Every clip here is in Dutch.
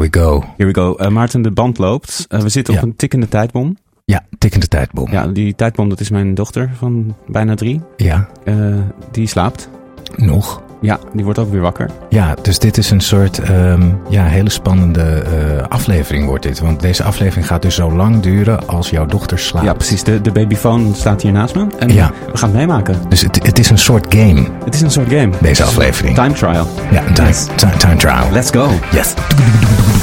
Here we go. Here we go. Uh, Maarten, de band loopt. Uh, we zitten op Ja. een tikkende tijdbom. Ja, tikkende tijdbom. Ja, die tijdbom, dat is mijn dochter van bijna drie. Ja, Eh, die slaapt. nog. Ja, die wordt ook weer wakker. Ja, dus dit is een soort ehm, ja, hele spannende eh, aflevering wordt dit. Want deze aflevering gaat dus zo lang duren als jouw dochter slaapt. Ja, precies. De, de babyfoon staat hier naast me. En Ja. we gaan het meemaken. Dus het, het is een soort game, Het is een soort game. deze aflevering. Time trial. Ja, een time, Yes. time, time trial. Let's go. Yes.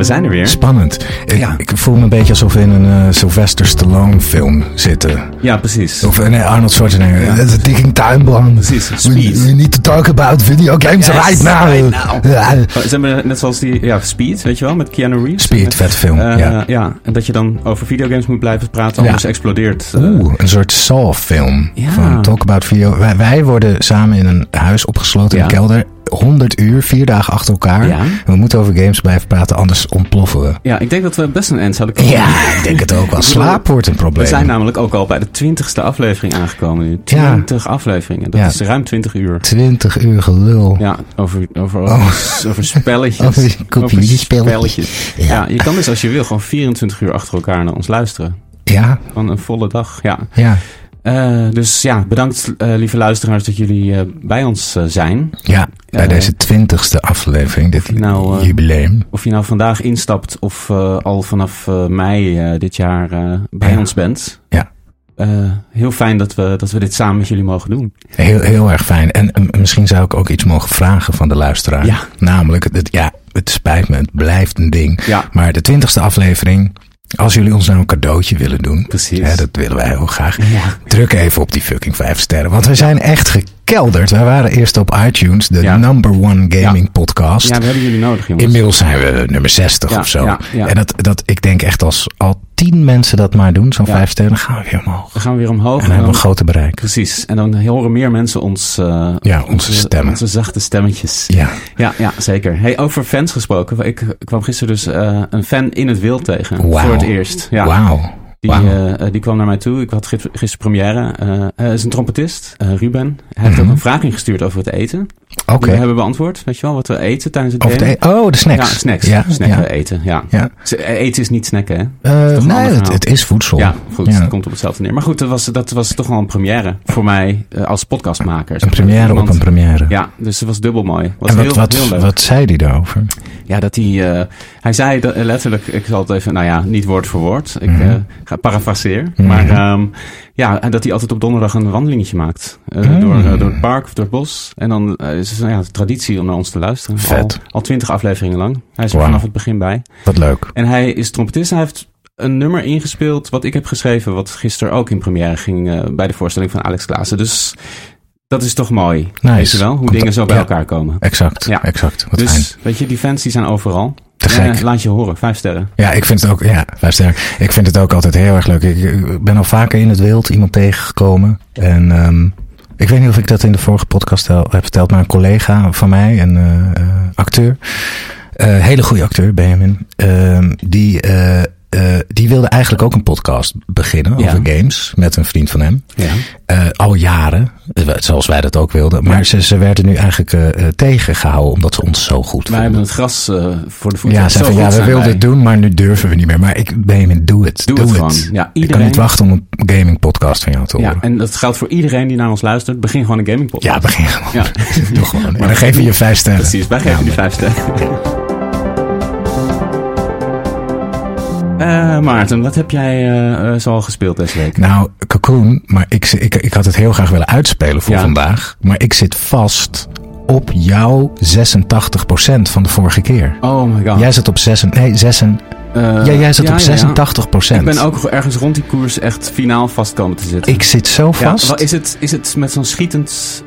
we zijn er weer. Spannend. Ik, Ja. ik voel me een beetje alsof we in een eh, Sylvester Stallone film zitten. Ja, precies. Of eh, nee, Arnold Schwarzenegger. That's a ticking time bomb. Precies, We, Speed. we need to talk about video games Yes, right now. right now. Ja. Oh, Ze hebben net zoals die, ja, Speed, weet je wel, met Keanu Reeves. Speed, vet film. Eh, ja. ja, en dat je dan over videogames moet blijven praten, Ja. anders explodeert. eh, Oeh, een soort Saw-film. Ja. Van Talk About Video. Wij, wij worden samen in een huis opgesloten in Ja. een kelder. 100 uur, vier dagen achter elkaar. Ja. We moeten over games blijven praten, anders ontploffen we. ja, ik denk dat we best een eind zouden komen. Ja, ik denk het ook wel. Slaap wordt een probleem. We zijn namelijk ook al bij de twintigste aflevering aangekomen nu. Ja. 20 afleveringen. Dat Ja. is ruim 20 uur. 20 uur gelul. Ja, over, over, Oh. over, spelletjes. Over computerspelletjes. spelletjes. Ja. Ja. je kan dus als je wil gewoon 24 uur achter elkaar naar ons luisteren. Ja, Van een volle dag, ja. ja, Eh, dus ja, bedankt eh, lieve luisteraars dat jullie eh, bij ons zijn. ja. Bij deze 20ste aflevering, dit nou, jubileum. Of je nou vandaag instapt of al vanaf mei dit jaar bij Ja. ons bent. Ja. Heel fijn dat we, dat we dit samen met jullie mogen doen. Heel, heel erg fijn. En misschien zou ik ook iets mogen vragen van de luisteraar. Ja. Namelijk, het, ja, het spijt me, het blijft een ding. Ja. Maar de twintigste aflevering, als jullie ons nou een cadeautje willen doen. Precies. Hè, dat willen wij heel graag. Ja. Druk even op die fucking vijf sterren. Want we zijn echt gekelderd. Wij waren eerst op iTunes, de Ja. number one gaming podcast. Ja, we hebben jullie nodig, jongens. Inmiddels zijn we nummer 60 Ja, of zo. En dat, dat, ik denk echt als al tien mensen dat maar doen, zo'n vijf sterren, gaan we weer omhoog. Dan gaan we weer omhoog. En dan en hebben we een grote bereik. Precies. En dan horen meer mensen ons... eh, Ja, onze stemmen. Onze zachte stemmetjes. Ja. Ja, ja, zeker. Hey, over fans gesproken. Ik kwam gisteren dus eh, een fan in het wild tegen. Voor het eerst. Ja. Wauw. Die, eh, eh, die kwam naar mij toe. Ik had gis- gisteren première. Eh, hij is een trompetist, eh, Ruben. Hij heeft Mhm. ook een vraag ingestuurd over het eten. Oké. We hebben beantwoord. Weet je wel, wat we eten tijdens het de, gamen. oh, de snacks. Ja, snacks. Ja, Snacken, ja. eten, ja. Eten is niet snacken, hè? Eh, is nee, het, is voedsel. Ja, goed. Ja. Het komt op hetzelfde neer. Maar goed, dat was, dat was toch wel een première voor mij eh, als podcastmaker. Een première op een première. Ja, dus het was dubbel mooi. Was en wat, heel, wat, heel leuk. wat zei hij daarover? Ja, dat hij... eh, hij zei dat, eh, letterlijk, ik zal het even... Nou ja, niet woord voor woord. Ik Mhm. eh, ga parafraseer. Mhm. Maar ehm, ja, dat hij altijd op donderdag een wandelingetje maakt. eh, Mm. door, eh, door het park of door het bos. En dan eh, is het nou ja, traditie om naar ons te luisteren. Vet. Al, twintig afleveringen lang. Hij is er vanaf het begin bij. Wat leuk. En hij is trompetist. Hij heeft een nummer ingespeeld wat ik heb geschreven. Wat gisteren ook in première ging bij de voorstelling van Alex Klaassen. Dus dat is toch mooi. Nice. Weet je wel? Hoe Komt dingen zo bij ja. elkaar komen. Exact. Ja. Exact. Wat dus fijn. weet je, die fans die zijn overal. Te gek. Eh, laat je horen. Vijf sterren. Ja, ik vind het ook, ja, vijf sterren. Ik vind het ook altijd heel erg leuk. Ik, ben al vaker in het wild iemand tegengekomen. En ehm, ik weet niet of ik dat in de vorige podcast al heb verteld, maar een collega van mij, een eh, acteur, eh, hele goede acteur, Benjamin, ehm, die, eh, die wilde eigenlijk ook een podcast beginnen Ja. over games met een vriend van hem. Ja. Eh, al jaren, eh, zoals wij dat ook wilden. Maar Ja. ze, ze werden nu eigenlijk eh, tegengehouden omdat ze ons zo goed Wij vonden. hebben het gras voor de voeten. Ja, ze van, ja, we wilden wij. het doen, maar nu durven we niet meer. Maar ik, Benjamin, doe het. Doe het gewoon. Ja, ik kan iedereen- niet wachten om een gaming podcast van jou te horen. Ja, en dat geldt voor iedereen die naar ons luistert. Begin gewoon een gaming podcast. Ja, begin gewoon. Ja. Doe gewoon. En dan geef je je vijf sterren. Precies, wij geven die vijf sterren. Eh, Maarten, wat heb jij eh, zoal gespeeld deze week? Nou, Cocoon, maar ik, ik, ik had het heel graag willen uitspelen voor Ja. vandaag. Maar ik zit vast op jouw 86% van de vorige keer. Oh my god. Jij zit op 6, nee, 6, Eh, ja, jij zit ja, op ja, ja. 86%. Ik ben ook ergens rond die koers echt finaal vast komen te zitten. Ik zit zo vast. is, het, is het met zo'n schietend...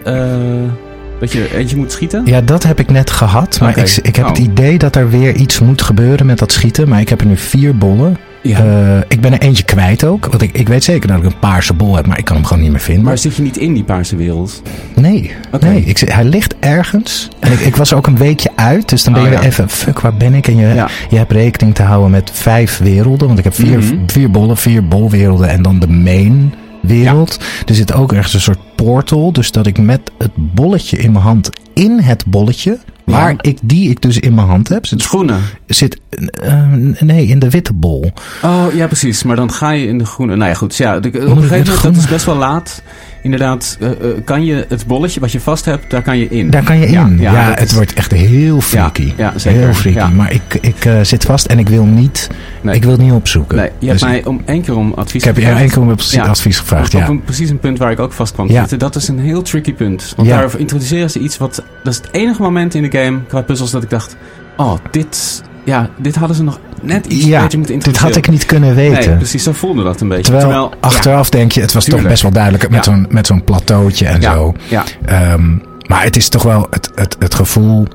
dat je eentje moet schieten? Ja, dat heb ik net gehad. Maar ik, ik heb het Oh. idee dat er weer iets moet gebeuren met dat schieten. Maar ik heb er nu vier bollen. Ja. Eh, ik ben er eentje kwijt ook. Want ik, ik weet zeker dat ik een paarse bol heb, maar ik kan hem gewoon niet meer vinden. maar zit je niet in die paarse wereld? Nee, nee ik, hij ligt ergens. En ik, ik was ook een weekje uit. Dus dan ben Oh, je ja. even, fuck, waar ben ik? En je, Ja. je hebt rekening te houden met vijf werelden. Want ik heb vier, Mhm. vier bollen, vier bolwerelden en dan de main wereld. Er zit ook ergens een soort portal. Dus dat ik met het bolletje in mijn hand in het bolletje... Waar Ja. ik die ik dus in mijn hand heb, zit, Schoenen. zit eh, nee, in de witte bol. Oh, ja, precies. Maar dan ga je in de groene. Nou ja, goed. Ja, de- op een gegeven moment, dat is best wel laat. Inderdaad, eh, eh, kan je het bolletje wat je vast hebt, daar kan je in. Daar kan je in. Ja, het is- wordt echt heel freaky. Ja, zeker. Heel freaky. Maar ik, ik zit vast en ik wil niet, Nee. ik wil niet opzoeken. Nee, je hebt Dus mij om één keer om advies ik heb je gevraagd. één keer om advies- gevraagd. Op Ja. een, precies een punt waar ik ook vast kwam zitten. Dat is een heel tricky punt. Want daar introduceren ze iets wat... Dat is het enige moment in de game qua puzzels dat ik dacht... Oh, dit... Ja, dit hadden ze nog net iets Ja, beter moeten dit had ik niet kunnen weten. Nee, precies. Zo voelde dat een beetje. Terwijl, achteraf denk je, het was Tuurlijk. toch best wel duidelijk met Ja. zo'n met zo'n plateautje en zo. Ja, Ehm, maar het is toch wel het, het, het gevoel,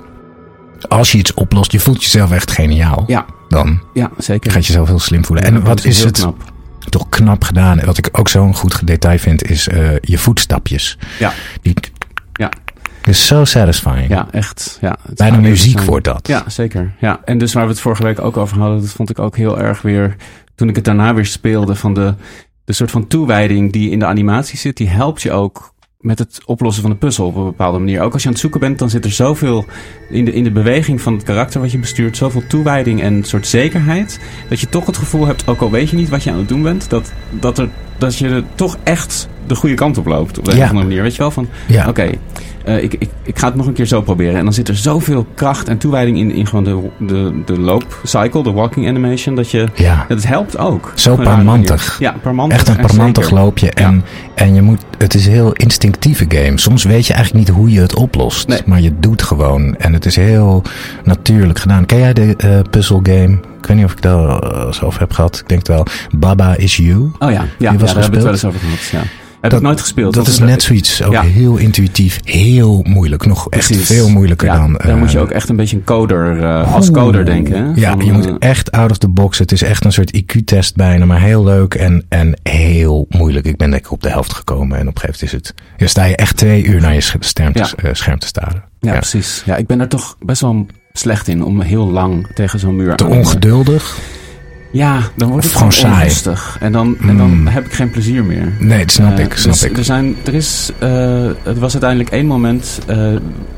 als je iets oplost, je voelt jezelf echt geniaal. ja, Dan ja, zeker. gaat je jezelf heel slim voelen. En wat is het knap. toch knap gedaan. En wat ik ook zo'n goed detail vind, is eh, je voetstapjes. Ja, Die. Is zo satisfying. ja, echt. Ja, Bijna muziek wordt dat. Ja, zeker. Ja, en dus waar we het vorige week ook over hadden, dat vond ik ook heel erg weer, toen ik het daarna weer speelde, van de, de soort van toewijding die in de animatie zit, die helpt je ook met het oplossen van de puzzel op een bepaalde manier. Ook als je aan het zoeken bent, dan zit er zoveel in de, in de beweging van het karakter wat je bestuurt, zoveel toewijding en een soort zekerheid, dat je toch het gevoel hebt, ook al weet je niet wat je aan het doen bent, dat, dat, er, dat je er toch echt de goede kant op loopt. Op de Ja. of andere manier. Weet je wel, van Ja. Oké, eh, ik, ik, ik ga het nog een keer zo proberen. En dan zit er zoveel kracht en toewijding in, in gewoon de, de, de loopcycle, de walking animation, dat je... Ja. Dat helpt ook. Zo parmantig. Ja, parmantig. Echt een en parmantig loopje. En, en je moet, het is een heel instinctieve game. Soms weet je eigenlijk niet hoe je het oplost. Nee. Maar je doet gewoon. En het is heel natuurlijk gedaan. Ken jij de eh puzzle game? Ik weet niet of ik het al eh, heb gehad. Ik denk het wel. Baba is You. Oh ja, ja, ja Die was daar hebben we het wel eens over gehad. Ja. Heb ik nooit gespeeld. Dat is net zoiets. Ook Ja. heel intuïtief. Heel moeilijk. Nog echt Precies. veel moeilijker Ja, dan... Daar moet je eh, ook echt een beetje een coder, eh, als coder denken. Hè? Ja, Van, je moet echt out of the box. Het is echt een soort IQ-test bijna, maar heel leuk en, en heel moeilijk. Ik ben denk ik op de helft gekomen en op een gegeven moment is het... Je sta je echt twee uur naar je sch- scherm te, Ja. scherm te staren. ja, Ja. precies. Ja, ik ben er toch best wel slecht in om heel lang tegen zo'n muur Te aan ongeduldig? Ja, dan wordt het gewoon saai. onrustig. En dan, en dan Mm. heb ik geen plezier meer. Nee, dat snap Eh, ik, snap dus ik. Er, zijn, er is, eh, het was uiteindelijk één moment eh,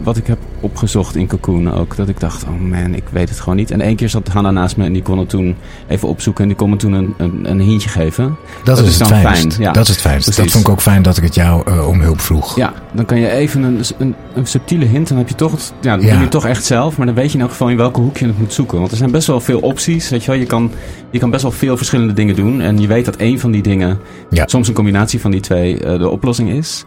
wat ik heb opgezocht in Cocoon ook. Dat ik dacht, oh man, ik weet het gewoon niet. En één keer zat Hanna naast me en die kon het toen even opzoeken. En die kon me toen een, een, een hintje geven. dat, dat is het dan fijn, ja. Dat is het fijnst. Dat vond ik ook fijn dat ik het jou eh, om hulp vroeg. Ja, dan kan je even een, een, een subtiele hint. Dan heb je toch, het, ja, dan Ja. doe je toch echt zelf. Maar dan weet je in elk geval in welke hoek je het moet zoeken. Want er zijn best wel veel opties. Weet je wel, je kan, je kan best wel veel verschillende dingen doen. En je weet dat één van die dingen, Ja. soms een combinatie van die twee, eh, de oplossing is.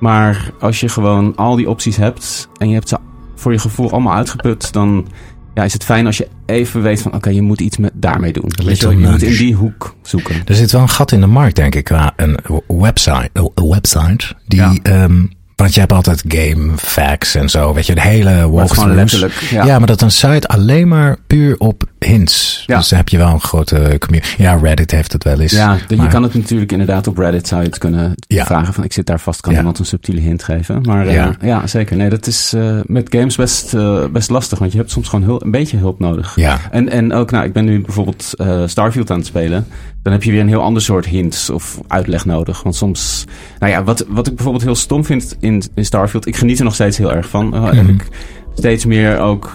Maar als je gewoon al die opties hebt en je hebt ze voor je gevoel allemaal uitgeput, dan ja, is het fijn als je even weet van oké, je moet iets met, daarmee doen. Weet je, je moet in die hoek zoeken. Er zit wel een gat in de markt, denk ik, qua een website, een website die Ja. ehm, Want je hebt altijd game facts en zo, weet je, de hele walkthroughs. Ja. Ja. maar dat een site alleen maar puur op hints. Ja. Dus dan heb je wel een grote community. Ja, Reddit heeft het wel eens. Ja, je kan het natuurlijk inderdaad op Reddit zou je het kunnen Ja. vragen van ik zit daar vast, kan iemand een subtiele hint geven. Maar eh, Ja. zeker. Nee, dat is eh, met games best, eh, best lastig, want je hebt soms gewoon heel, een beetje hulp nodig. Ja, En, en ook, nou, ik ben nu bijvoorbeeld Starfield aan het spelen. Dan heb je weer een heel ander soort hints of uitleg nodig. Want soms, nou ja, wat, wat ik bijvoorbeeld heel stom vind in, in Starfield, ik geniet er nog steeds heel erg van. Heb Mhm. ik steeds meer ook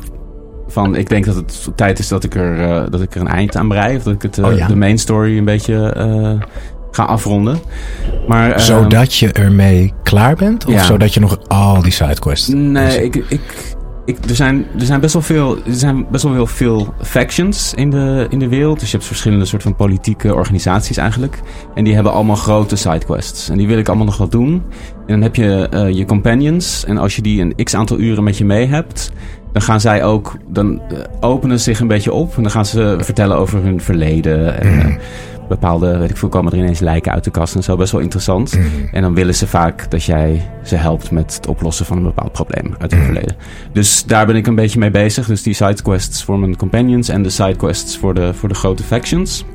van, ik denk dat het tijd is dat ik er, eh, dat ik er een eind aan brei. Of dat ik het, eh, Oh ja. de main story een beetje ga afronden. Maar, eh, zodat je ermee klaar bent? Of ja. zodat je nog al die sidequests... Nee, ik, ik, ik, er, zijn, er zijn best wel veel, er zijn best wel heel veel factions in de, in de wereld. Dus je hebt verschillende soort van politieke organisaties eigenlijk. En die hebben allemaal grote sidequests. En die wil ik allemaal nog wel doen. En dan heb je eh, je companions. En als je die een x aantal uren met je mee hebt... dan gaan zij ook, dan eh, openen ze zich een beetje op. En dan gaan ze vertellen over hun verleden. En eh, bepaalde, weet ik veel, komen er ineens lijken uit de kast en zo. Best wel interessant. En dan willen ze vaak dat jij ze helpt met het oplossen van een bepaald probleem uit hun verleden. Dus daar ben ik een beetje mee bezig. Dus die sidequests voor mijn companions en de sidequests voor de, voor de grote factions.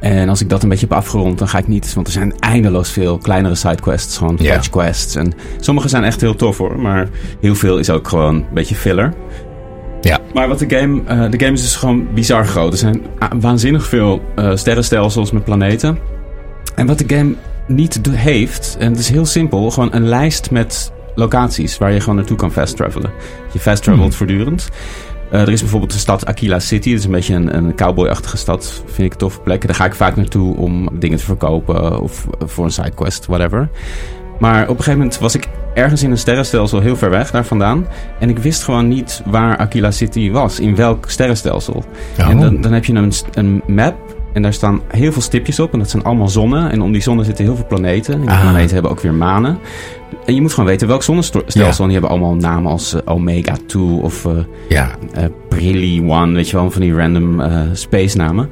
En als ik dat een beetje heb afgerond, dan ga ik niet... Want er zijn eindeloos veel kleinere sidequests, gewoon fetch quests. En sommige zijn echt heel tof hoor, maar heel veel is ook gewoon een beetje filler. Ja. Maar wat de game, eh, de game is dus gewoon bizar groot. Er zijn waanzinnig veel eh, sterrenstelsels met planeten. En wat de game niet heeft, en het is heel simpel, gewoon een lijst met locaties waar je gewoon naartoe kan fast travelen. Je fast travelt Hmm. voortdurend. Eh, er is bijvoorbeeld de stad Aquila City. Dat is een beetje een, een cowboy-achtige stad. Vind ik een toffe plek. Daar ga ik vaak naartoe om dingen te verkopen of voor een sidequest, whatever. Maar op een gegeven moment was ik ergens in een sterrenstelsel heel ver weg daar vandaan. En ik wist gewoon niet waar Aquila City was. In welk sterrenstelsel. Oh. En dan, dan heb je een, een map. En daar staan heel veel stipjes op. En dat zijn allemaal zonnen. En om die zonnen zitten heel veel planeten. En die Ah. planeten hebben ook weer manen. En je moet gewoon weten welk zonnestelsel. Ja. En die hebben allemaal namen als eh, Omega 2 of eh Ja, eh Brilli One. Weet je wel, van die random space namen.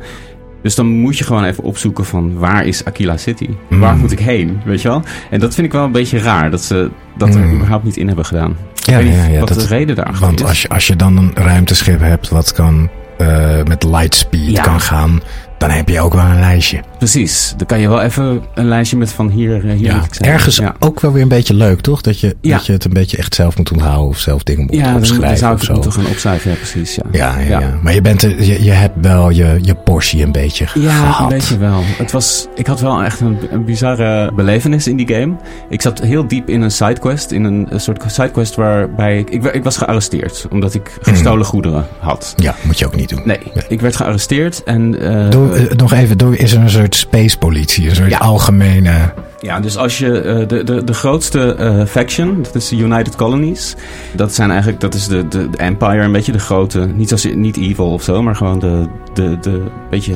Dus dan moet je gewoon even opzoeken van waar is Aquila City? Waar Mm. moet ik heen? Weet je wel? En dat vind ik wel een beetje raar. Dat ze dat er Mm. überhaupt niet in hebben gedaan. ja, wat dat- de reden daarachter Want is. als je, als je dan een ruimteschip hebt wat kan eh, met lightspeed Ja. kan gaan, dan heb je ook wel een lijstje. Precies. Dan kan je wel even een lijstje met van hier, eh, hier Ja, ergens Ja. ook wel weer een beetje leuk, toch? Dat je, Ja. dat je het een beetje echt zelf moet onthouden of zelf dingen moet Ja, dan, dan opschrijven zou ik het zo. moeten gaan opschrijven. Ja, precies. Ja, Ja, ja, ja. maar je, bent er, je, je hebt wel je, je portie een beetje Ja, gehad. een beetje wel. Het was, ik had wel echt een, een bizarre belevenis in die game. Ik zat heel diep in een sidequest. In een, een soort sidequest waarbij ik, ik... Ik was gearresteerd. Omdat ik gestolen goederen had. Ja, moet je ook niet doen. Nee, ik werd gearresteerd en... eh, Door, eh, nog even, door, is er een soort space politie, een soort Ja. algemene... Ja, dus als je eh, de, de, de grootste eh, faction, dat is de United Colonies. Dat zijn eigenlijk, dat is de, de, de Empire, een beetje de grote, niet, zoals, niet evil of zo, maar gewoon de, de, de beetje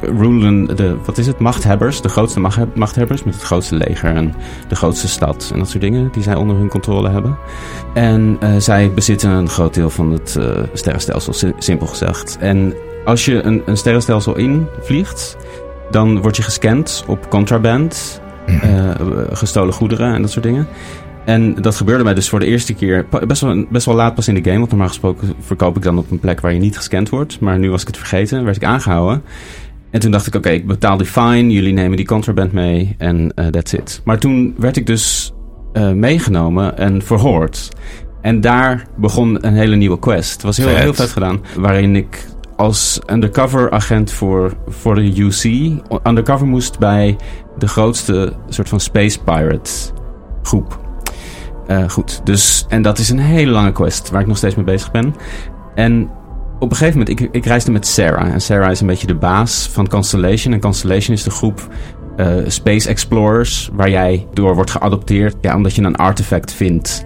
rulen, de, wat is het, machthebbers, de grootste macht- machthebbers met het grootste leger en de grootste stad en dat soort dingen die zij onder hun controle hebben. En eh, zij bezitten een groot deel van het eh, sterrenstelsel, si- simpel gezegd. En als je een, een sterrenstelsel invliegt, dan word je gescand op contraband, Mhm. eh, gestolen goederen en dat soort dingen. En dat gebeurde mij dus voor de eerste keer best wel, best wel laat pas in de game. Want normaal gesproken verkoop ik dan op een plek waar je niet gescand wordt. Maar nu was ik het vergeten, werd ik aangehouden. En toen dacht ik, oké, ik betaal die fine. Jullie nemen die contraband mee en eh, that's it. Maar toen werd ik dus eh, meegenomen en verhoord. En daar begon een hele nieuwe quest. Het was heel Vet. heel vet gedaan. Waarin ik als undercover agent voor, voor de UC undercover moest bij de grootste soort van space pirates groep. Eh, goed, dus en dat is een hele lange quest waar ik nog steeds mee bezig ben. En op een gegeven moment, ik, ik reisde met Sarah. En Sarah is een beetje de baas van Constellation. En Constellation is de groep eh, Space Explorers waar jij door wordt geadopteerd. Ja, omdat je een artefact vindt.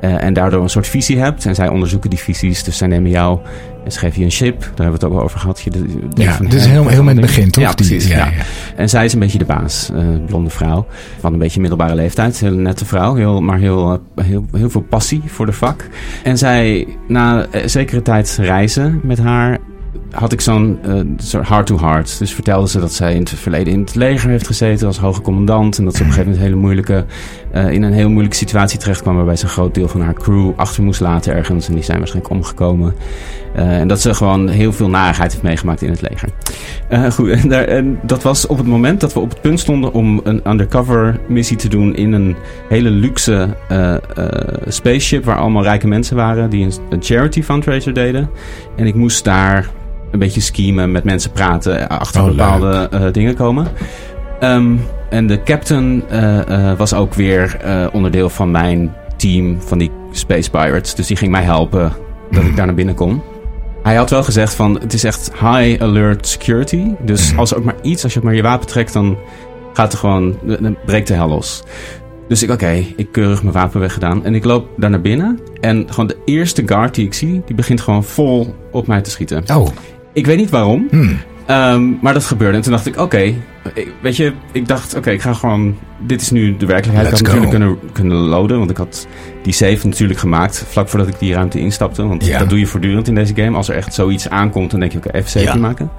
Eh, en daardoor een soort visie hebt. En zij onderzoeken die visies. Dus zij nemen jou en ze geven je een chip. Daar hebben we het ook al over gehad. Je, de- de- Ja, dit is heel, heel met het begin, toch? Ja, Die- precies. ja, ja. ja. En zij is een beetje de baas, eh blonde vrouw. Van een beetje middelbare leeftijd. Heel nette vrouw, heel, maar heel, eh, heel, heel veel passie voor de vak. En zij, na zekere tijd reizen met haar, had ik zo'n soort heart-to-heart. Dus vertelde ze dat zij in het verleden in het leger heeft gezeten als hoge commandant. En dat ze op een gegeven moment hele moeilijke, uh, in een hele moeilijke situatie terecht kwam. Waarbij ze een groot deel van haar crew achter moest laten ergens. En die zijn waarschijnlijk omgekomen. Uh, en dat ze gewoon heel veel narigheid heeft meegemaakt in het leger. goed, en, daar, dat was op het moment dat we op het punt stonden om een undercover missie te doen in een hele luxe spaceship. Waar allemaal rijke mensen waren die een, een charity fundraiser deden. En ik moest daar een beetje schemen, met mensen praten, achter oh, bepaalde uh, dingen komen. Um, en de captain uh, uh, was ook weer onderdeel van mijn team van die Space Pirates. Dus die ging mij helpen dat ik daar naar binnen kon. Hij had wel gezegd van het is echt high alert security. Dus mhm. als er ook maar iets, als je ook maar je wapen trekt, dan gaat er gewoon, dan breekt de hel los. Dus ik, oké, ik keurig mijn wapen weggedaan. En ik loop daar naar binnen. En gewoon de eerste guard die ik zie, die begint gewoon vol op mij te schieten. Oh. Ik weet niet waarom. Hmm. Um, maar dat gebeurde. En toen dacht ik, oké, okay, weet je, ik dacht, oké, okay, ik ga gewoon, dit is nu de werkelijkheid. Let's ik had natuurlijk kunnen, kunnen loaden, want ik had die save natuurlijk gemaakt vlak voordat ik die ruimte instapte. Want ja. dat doe je voortdurend in deze game. Als er echt zoiets aankomt, dan denk je, oké, okay, even save ja. maken.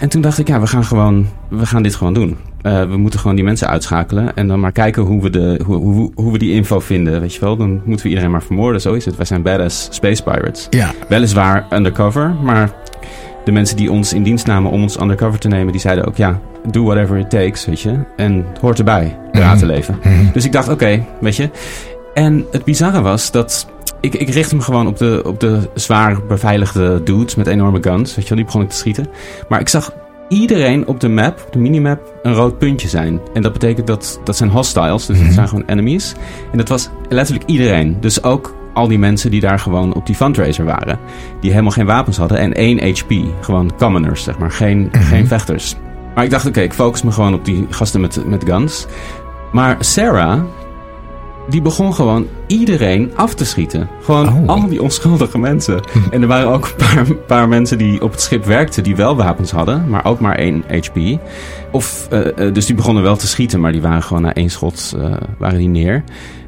En toen dacht ik, ja, we gaan gewoon, we gaan dit gewoon doen. Uh, we moeten gewoon die mensen uitschakelen en dan maar kijken hoe we, de, hoe, hoe, hoe we die info vinden, weet je wel. Dan moeten we iedereen maar vermoorden, zo is het. Wij zijn badass space pirates. Ja. Weliswaar undercover, maar de mensen die ons in dienst namen om ons undercover te nemen, die zeiden ook ja, do whatever it takes, weet je. En het hoort erbij, piratenleven. Mm -hmm. Dus ik dacht, oké, okay, weet je. En het bizarre was dat ik, ik richtte me gewoon op de, op de zwaar beveiligde dudes met enorme guns. Weet je wel, die begon ik te schieten. Maar ik zag iedereen op de map, de minimap, een rood puntje zijn. En dat betekent dat dat zijn hostiles, dus dat zijn gewoon enemies. En dat was letterlijk iedereen. Dus ook al die mensen die daar gewoon op die fundraiser waren. Die helemaal geen wapens hadden en één HP. Gewoon commoners, zeg maar. Geen, Mhm. geen vechters. Maar ik dacht, oké, ik focus me gewoon op die gasten met, met guns. Maar Sarah, die begon gewoon iedereen af te schieten. Gewoon Oh. al die onschuldige mensen. En er waren ook een paar, paar mensen die op het schip werkten die wel wapens hadden, maar ook maar één HP. Of, eh, eh, dus die begonnen wel te schieten, maar die waren gewoon na één schot eh, waren die neer.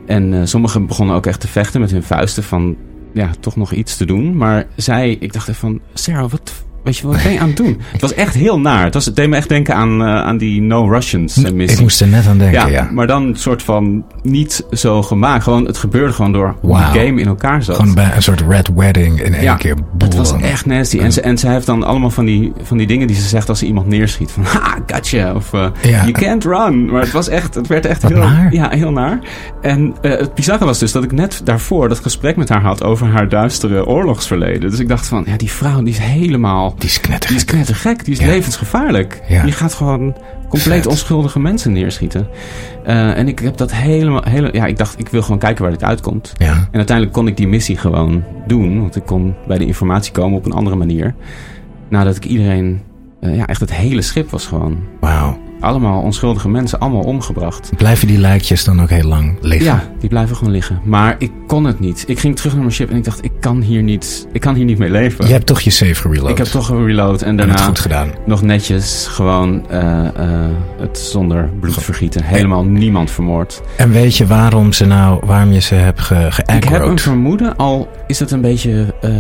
En eh, sommigen begonnen ook echt te vechten met hun vuisten van ja, toch nog iets te doen. Maar zij, ik dacht even van, Sarah, wat, weet je, wat ben je aan het doen? Het was echt heel naar. Het, was, het deed me echt denken aan, eh, aan die No Russians eh, missie. Ik moest er net aan denken, ja, ja. maar dan een soort van niet zo gemaakt. Gewoon, het gebeurde gewoon door hoe de game in elkaar zat. Gewoon bij een soort red wedding in één Ja, keer. Het was echt nasty. En ze, en ze heeft dan allemaal van die, van die dingen die ze zegt als ze iemand neerschiet. Van, ha, gotcha. Of, eh, Ja. you can't run. Maar het was echt, het werd echt Wat heel naar. Ja, heel naar. En het bizarre was dus dat ik net daarvoor dat gesprek met haar had over haar duistere oorlogsverleden. Dus ik dacht van, ja, die vrouw die is helemaal... Die is knettergek. Die is knettergek. Die is Ja. levensgevaarlijk. Ja. Die gaat gewoon compleet onschuldige mensen neerschieten. Eh, en ik heb dat helemaal... Hele, ja, ik dacht, ik wil gewoon kijken waar dit uitkomt. Ja. En uiteindelijk kon ik die missie gewoon doen. Want ik kon bij de informatie komen op een andere manier. Nadat ik iedereen... eh, ja, echt het hele schip was gewoon... Wauw. Allemaal onschuldige mensen, allemaal omgebracht. Blijven die lijkjes dan ook heel lang liggen? Ja, die blijven gewoon liggen. Maar ik kon het niet. Ik ging terug naar mijn ship en ik dacht, ik kan hier niet, ik kan hier niet mee leven. Je hebt toch je save gereload. Ik heb toch een reload en daarna het goed gedaan. nog netjes gewoon eh, eh, het zonder bloed vergieten. Helemaal niemand vermoord. En weet je waarom, ze nou, waarom je ze hebt ge, Ik heb een vermoeden, al is het een beetje eh,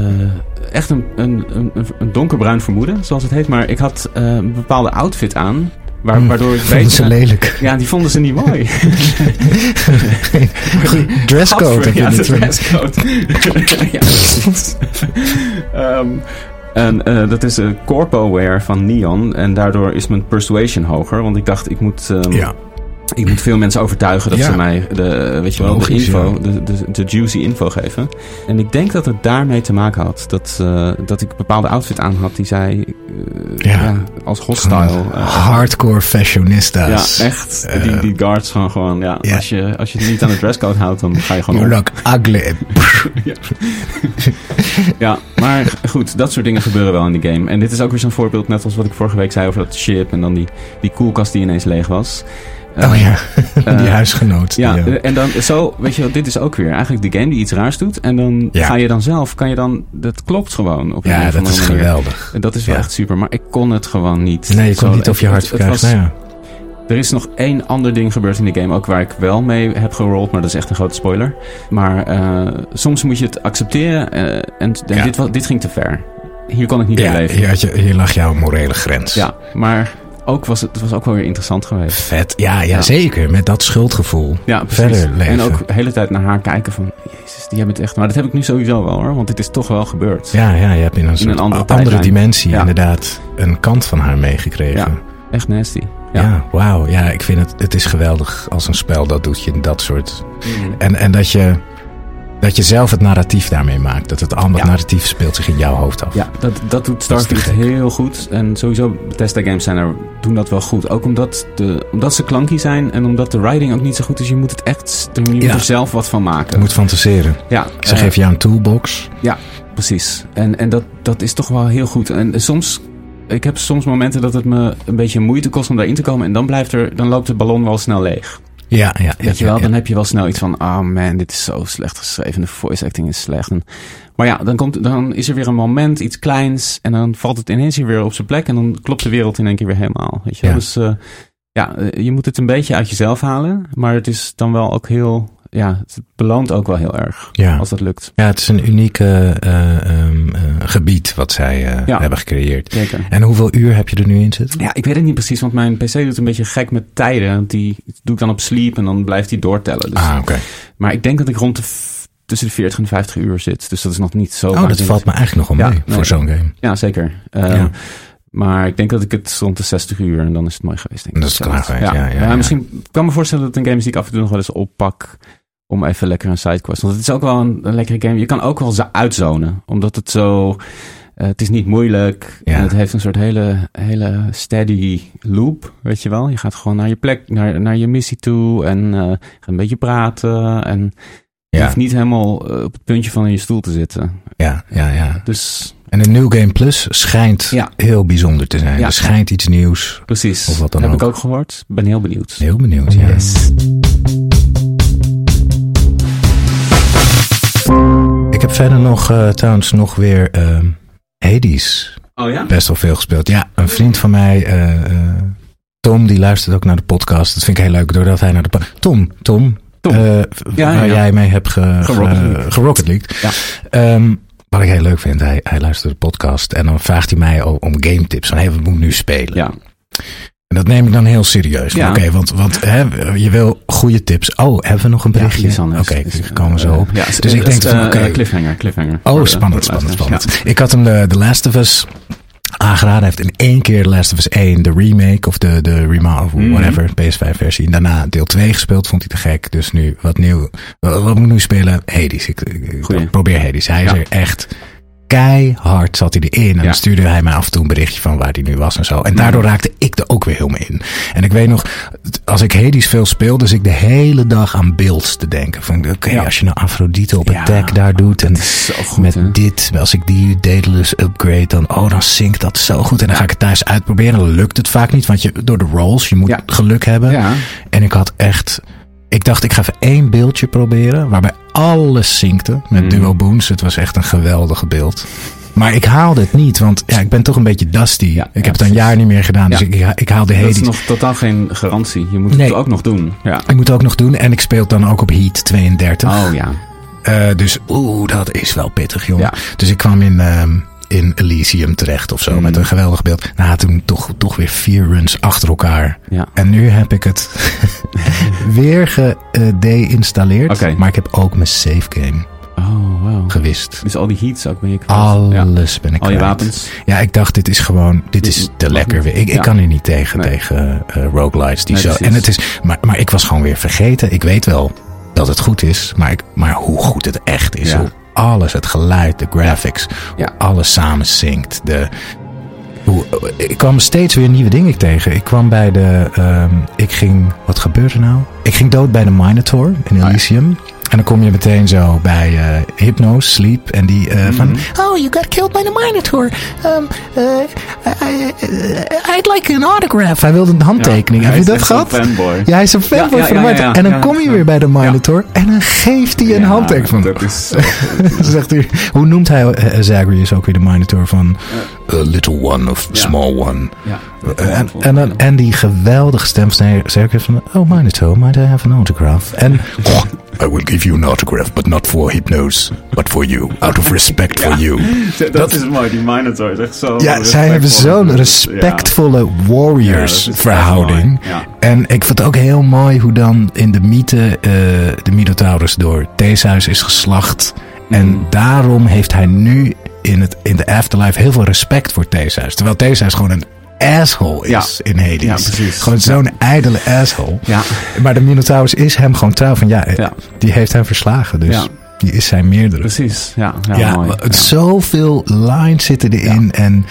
echt een, een, een, een donkerbruin vermoeden, zoals het heet. Maar ik had een bepaalde outfit aan, waar, Hmm, waardoor ik Vonden ze lelijk. Ja, die vonden ze niet mooi. Dresscode ja, de dresscode. ja. Ehm, en eh, dat is een corpo wear van Neon. En daardoor is mijn persuasion hoger. Want ik dacht, ik moet, ehm, Ja. Ik moet veel mensen overtuigen dat Ja. ze mij de, weet je wel, de info, ja. de, de, de juicy info geven. En ik denk dat het daarmee te maken had. Dat, eh, dat ik een bepaalde outfit aan had die zij eh, Ja. ja, als hostile. eh, Hardcore fashionistas. ja, echt. Die, die guards gewoon gewoon, ja. Als, je, als je het niet aan de dresscode houdt, dan ga je gewoon look ugly. Ja, maar goed, dat soort dingen gebeuren wel in de game. En dit is ook weer zo'n voorbeeld, net als wat ik vorige week zei over dat ship en dan die, die koelkast die ineens leeg was. Oh Eh, ja, die eh, huisgenoot. Ja, die, en dan zo, weet je wel, dit is ook weer eigenlijk de game die iets raars doet. En dan ga je dan zelf, kan je dan, dat klopt gewoon op ja, dat is manier. geweldig. En dat is wel echt super, maar ik kon het gewoon niet. Nee, je kon niet over je hart was- Nou ja. er is nog één ander ding gebeurd in de game, ook waar ik wel mee heb gerold, maar dat is echt een grote spoiler. Maar eh, soms moet je het accepteren eh, en, en Ja. dit, dit ging te ver. hier kon ik niet Ja, meer leven. hier, had je, hier lag jouw morele grens. Ja, maar ook was het, het was ook wel weer interessant geweest. Vet. Ja, ja, Ja. zeker. Met dat schuldgevoel. Ja, precies. Verder leven. En ook de hele tijd naar haar kijken van... Jezus, die hebben het echt... Maar dat heb ik nu sowieso wel hoor. Want dit is toch wel gebeurd. Ja, ja, je hebt in een, soort een andere dimensie Ja. inderdaad een kant van haar meegekregen. Ja. Echt nasty. Ja, Ja. wauw. Ja, ik vind het, het is geweldig als een spel dat doet je in dat soort... Mm. En, en dat, je, dat je zelf het narratief daarmee maakt. Dat het allemaal Ja. narratief speelt zich in jouw hoofd af. Ja, dat, dat doet Starfield heel goed. En sowieso Bethesda games zijn er, doen dat wel goed. Ook omdat, de, omdat ze klanky zijn en omdat de writing ook niet zo goed is. Je moet het echt, je moet Ja. er zelf wat van maken. Je moet fantaseren. ja, Ze eh, geven jou een toolbox. Precies. En, en dat, dat is toch wel heel goed. En soms, ik heb soms momenten dat het me een beetje moeite kost om daarin te komen. En dan, blijft er, dan loopt de ballon wel snel leeg. Ja, ja. Weet je wel, dan heb je wel snel iets van, ah man, dit is zo slecht geschreven. De voice acting is slecht. En, maar ja, dan, komt, dan is er weer een moment, iets kleins. En dan valt het ineens weer op zijn plek. En dan klopt de wereld in één keer weer helemaal. Weet je wel? Dus eh, ja, eh, je moet het een beetje uit jezelf halen. Maar het is dan wel ook heel, ja, het beloont ook wel heel erg. Ja. Als dat lukt. Ja, het is een unieke eh, ehm, eh, gebied wat zij eh, Ja. hebben gecreëerd. Zeker. En hoeveel uur heb je er nu in zitten? Ja, ik weet het niet precies, want mijn PC doet een beetje gek met tijden. Die doe ik dan op sleep en dan blijft die doortellen. Dus, ah, oké. Maar ik denk dat ik rond de tussen de 40 en 50 uur zit. Dus dat is nog niet zo. Oh, dat valt me eigenlijk nog wel Ja, mee voor zo'n game. Ja, zeker. Eh, Ja. Maar ik denk dat ik het rond de 60 uur en dan is het mooi geweest. Denk ik. Dat is klaar geweest, Ja, ja, ja. Misschien kan me voorstellen dat het een game is die ik af en toe nog wel eens oppak. Om even lekker een sidequest. Want het is ook wel een, een lekkere game. Je kan ook wel za- uitzonen. Omdat het zo. eh, het is niet moeilijk. Ja. En het heeft een soort hele, hele steady loop. Weet je wel. Je gaat gewoon naar je plek, naar, naar je missie toe. En eh, gaat een beetje praten. En je Ja, hoeft niet helemaal eh, op het puntje van in je stoel te zitten. ja, ja, ja. Dus En de New Game Plus schijnt Ja. heel bijzonder te zijn. Ja. Er schijnt iets nieuws. precies. Of wat dan Heb ook. ik ook gehoord. Ben heel benieuwd. Heel benieuwd, ja. Yes. Verder nog, eh, trouwens, nog weer Hades Oh ja? best wel veel gespeeld. Ja, een vriend van mij, eh, eh, Tom, die luistert ook naar de podcast. Dat vind ik heel leuk, doordat hij naar de... po- Tom, Tom, Tom. Ja, waar jij mee hebt ge, Gerocket ge-. Ja. Ehm, wat ik heel leuk vind, hij, hij luistert de podcast en dan vraagt hij mij om game tips. Van, hey, wat moet ik nu spelen? Ja. Dat neem ik dan heel serieus. Ja. Oké, want, want hè, je wil goede tips. Oh, hebben we nog een berichtje? Oké, Dus, daar komen zo eh, op. ja, dus ik eh, denk eh, van, eh, cliffhanger, cliffhanger. Oh, spannend, spannend, spannend. Ik had hem de, de Last of Us aangeraden. Hij heeft in één keer The Last of Us 1, de remake of de, de remake, Mhm. whatever, PS5 versie. En daarna deel 2 gespeeld, vond hij te gek. Dus nu wat nieuw. Wat, wat moet ik nu spelen? Hades. Ik, probeer Hades. Hij is er echt keihard zat hij erin. En Ja. dan stuurde hij mij af en toe een berichtje van waar hij nu was en zo. En daardoor raakte ik er ook weer helemaal in. En ik weet nog, als ik Hades veel speel, dus ik de hele dag aan beelds te denken. Van oké, Ja. als je nou Afrodite op Ja, attack daar doet. En goed, met hè? dit, als ik die Daedalus upgrade, dan, oh, dan zinkt dat zo goed. En dan ga ik het thuis uitproberen. Dan lukt het vaak niet, want je, door de rolls, je moet geluk hebben. En ik had echt, ik dacht, ik ga even één beeldje proberen, waarbij alles zinkte met Mm. duo boons. Het was echt een geweldige beeld. Maar ik haalde het niet, want ja, ik ben toch een beetje dusty. Ja, ik ja, heb het een jaar niet meer gedaan, dus Ja. ik, ik haalde dat Hades. is nog totaal geen garantie. Je moet Nee. het ook nog doen. Ja. Ik moet het ook nog doen en ik speel het dan ook op Heat 32. Oh ja. Eh, dus oeh, dat is wel pittig, jongen. Ja. Dus ik kwam in, ehm, in Elysium terecht of zo, Mm. met een geweldig beeld. Nou, toen toch, toch weer vier runs achter elkaar. Ja. En nu heb ik het weer gedeinstalleerd. Oké. Maar ik heb ook mijn save game Oh, wow. gewist. Dus al die heats ook ben je kwijt. Ja. Alles ben ik Al je kwijt. wapens. Ja, ik dacht, dit is gewoon, dit is te lekker weer. Ik, ik kan hier niet tegen, Nee. tegen eh roguelites. Die Nee, zo, precies. en het is, maar, maar ik was gewoon weer vergeten. Ik weet wel dat het goed is, maar, ik, maar hoe goed het echt is. Ja. Hoe alles, het geluid, de graphics, Ja. alles samen zinkt. De, hoe, ik kwam steeds weer nieuwe dingen tegen. Ik kwam bij de, ehm, ik ging, wat gebeurde er nou? Ik ging dood bij de Minotaur in. Elysium. En dan kom je meteen zo bij eh Hypno, Sleep. En die eh, van... Mhm. Oh, you got killed by the Minotaur. Um, uh, I, I- I'd like an autograph. Hij wilde een handtekening. Ja, Heb je dat gehad? fanboy. Ja, hij is een fanboy Ja, ja, van de. En dan kom je weer bij de Minotaur. En dan geeft hij een handtekening van... Dat is zegt hij, hoe noemt hij uh, Zagreus ook weer de Minotaur van... A little one of small one. Ja. En, en, en die geweldige stem van. Oh, Minotaur, might I have an autograph? En I will give you an autograph, but not for hypnose, but for you. Out of respect for you. Dat, is mooi, die Minotaur is echt zo... Ja, zij hebben zo'n respectvolle warriors-verhouding. En ik vond het ook heel mooi hoe dan in de mythe uh, de Minotaurus door Theseus is geslacht. En Mm. daarom heeft hij nu in, het, in de afterlife heel veel respect voor Theseus. Terwijl Theseus gewoon een asshole is in Hades. Ja, precies. Gewoon zo'n ijdele asshole. Ja. Maar de Minotaurus is hem gewoon trouw van ja, Ja. die heeft hem verslagen. Dus die is zijn meerdere. Precies, ja. Ja, Ja, mooi. zoveel lines zitten erin. En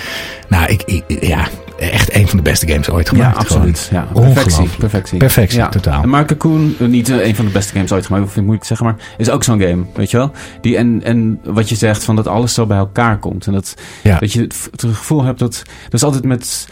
nou, ik, ik, ja, echt een van de beste games ooit Ja, gemaakt. absoluut. Ja, perfectie, perfectie. Perfectie, ja. totaal. En Maar Cocoon, eh, niet eh, een van de beste games ooit gemaakt, vind ik moeilijk te zeggen, maar is ook zo'n game, weet je wel? Die, en, en wat je zegt, van dat alles zo bij elkaar komt. En dat, Ja. dat je het, het gevoel hebt dat... Dat is altijd met,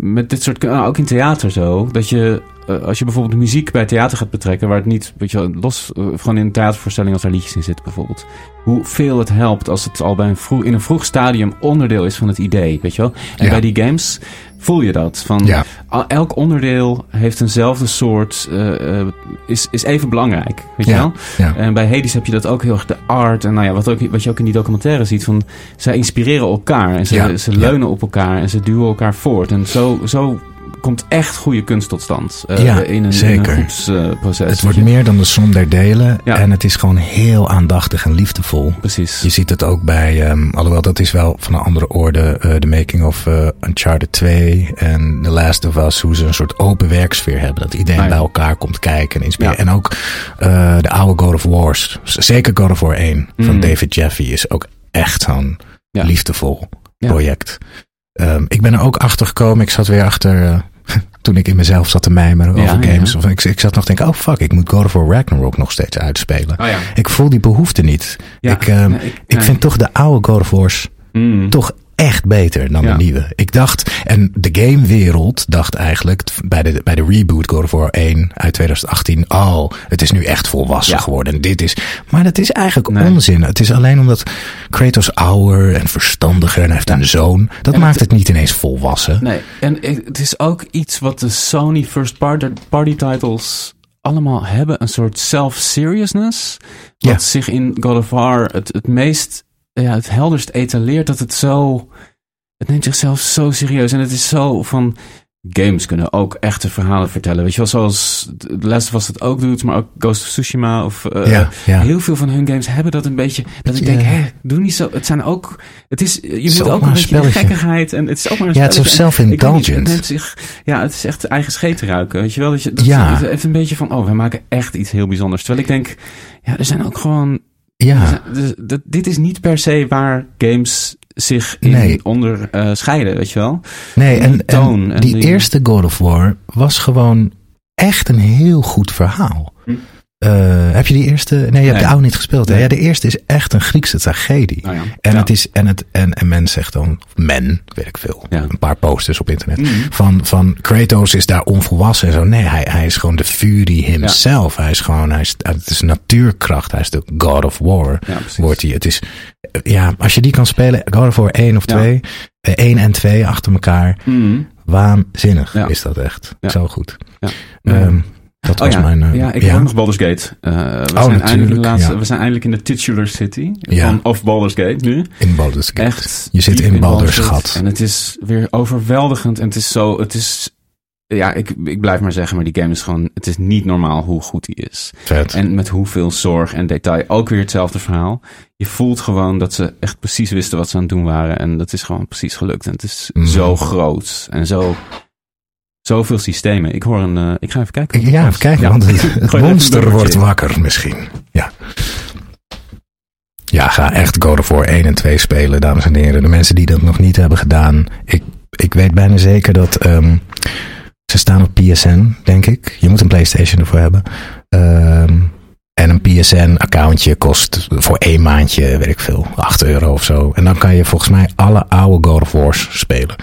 met dit soort... nou, ook in theater zo, dat je... eh, als je bijvoorbeeld muziek bij theater gaat betrekken, waar het niet, weet je wel, los, eh, gewoon in een theatervoorstelling als er liedjes in zitten bijvoorbeeld. Hoeveel het helpt als het al bij een vroeg, in een vroeg stadium onderdeel is van het idee, weet je wel? En Ja. bij die games voel je dat. Van, Ja. Elk onderdeel heeft eenzelfde soort, eh, eh, is, is even belangrijk, weet je wel? ja. En bij Hades heb je dat ook heel erg, de art. En nou ja, wat, ook, wat je ook in die documentaire ziet, van zij inspireren elkaar. En ze, ze leunen op elkaar en ze duwen elkaar voort. En zo, zo komt echt goede kunst tot stand. eh, Ja, in een, zeker. In een groepsproces. Het wordt meer dan de som der delen. Ja. En het is gewoon heel aandachtig en liefdevol. Precies. Je ziet het ook bij, ehm, alhoewel dat is wel van een andere orde, eh, de making of eh, Uncharted 2 en The Last of Us, hoe ze een soort open werksfeer hebben. Dat iedereen Ah, ja. bij elkaar komt kijken en inspireren. En ook eh, de oude God of Wars, zeker God of War 1 van Mm. David Jeffy is ook echt zo'n Ja. liefdevol Ja. Ehm, ik ben er ook achter gekomen, ik zat weer achter... eh, toen ik in mezelf zat te mijmeren over ja, games. ja. Of ik, ik zat nog te denken, oh fuck, ik moet God of War Ragnarok nog steeds uitspelen. Oh ja. Ik voel die behoefte niet. Ik, ehm, nee, ik, ik- vind toch de oude God of Wars Mm. toch echt beter dan Ja. de nieuwe. Ik dacht, en de gamewereld dacht eigenlijk bij de, bij de reboot God of War 1 uit 2018, oh, het is nu echt volwassen Ja. geworden. En dit is, maar dat is eigenlijk Nee. onzin. Het is alleen omdat Kratos ouder en verstandiger en heeft een zoon. Dat En maakt het- het niet ineens volwassen. Nee, en het is ook iets wat de Sony first party, party titles allemaal hebben. Een soort self-seriousness. Wat Ja. zich in God of War het, het meest, ja, het helderst etaleert. Dat het zo, het neemt zichzelf zo serieus. En het is zo van, games kunnen ook echte verhalen vertellen. Weet je wel, zoals The Last of Us het ook doet. Maar ook Ghost of Tsushima of... eh, Ja, ja. Heel veel van hun games hebben dat een beetje. Dat ik denk, eh, hè, doe niet zo. Het zijn ook. Het is. Je moet ook ook maar een een spelletje. gekkigheid. En het is ook maar een Ja, het is self-indulgent. Het neemt zich. Ja, het is echt eigen scheet ruiken. Weet je wel? Dat je, dat Ja. Het heeft een beetje van. Oh, we maken echt iets heel bijzonders. Terwijl ik denk. Ja, er zijn ook gewoon. Ja, dus dat- dit is niet per se waar games zich in Nee. onder eh, scheiden. Weet je wel? nee, en, die toon en en die die- eerste God of War was gewoon echt een heel goed verhaal. Hm. Eh, heb je die eerste? Nee, je hebt Nee. de oude niet gespeeld. Hè? Nee. Ja, de eerste is echt een Griekse tragedie. Nou ja. En, Ja. het is, en, het, en, en men zegt dan, men, weet ik veel, Ja. een paar posters op internet, Mhm. van, van Kratos is daar onvolwassen en zo. Nee, hij, hij is gewoon de Fury himself. Hij is gewoon, hij is, het is natuurkracht. Hij is de God of War. Wordt hij. Het is, ja, als je die kan spelen, God of War 1 of Ja. 2, eh, 1 en 2 achter elkaar, Mhm. waanzinnig is dat echt. Zo goed. Ja. Dat Oh was ja, mijn... eh, ja, ik heb ook nog Baldur's Gate. Eh, we, zijn eindelijk in natuurlijk, de laatste, ja. we zijn eindelijk in de titular city Ja. van, of Baldur's Gate nu. in Baldur's Gate. Echt. Je zit in Baldur's gat. En het is weer overweldigend. En het is zo, het is, ja, ik, ik blijf maar zeggen, maar die game is gewoon, het is niet normaal hoe goed die is. Vet. En met hoeveel zorg en detail. Ook weer hetzelfde verhaal. Je voelt gewoon dat ze echt precies wisten wat ze aan het doen waren. En dat is gewoon precies gelukt. En het is Mhm. zo groot. En zo, zoveel systemen. Ik hoor een, eh, ik ga even kijken. Ik- ja, even kijken, Ja. want het, er monster wordt wakker misschien. Ja. Ja, ga echt God of War 1 en 2 spelen, dames en heren. De mensen die dat nog niet hebben gedaan. Ik, ik weet bijna zeker dat ehm, ze staan op PSN, denk ik. Je moet een PlayStation ervoor hebben. Ehm, en een PSN-accountje kost voor één maandje, weet ik veel, 8 euro of zo. En dan kan je volgens mij alle oude God of Wars spelen.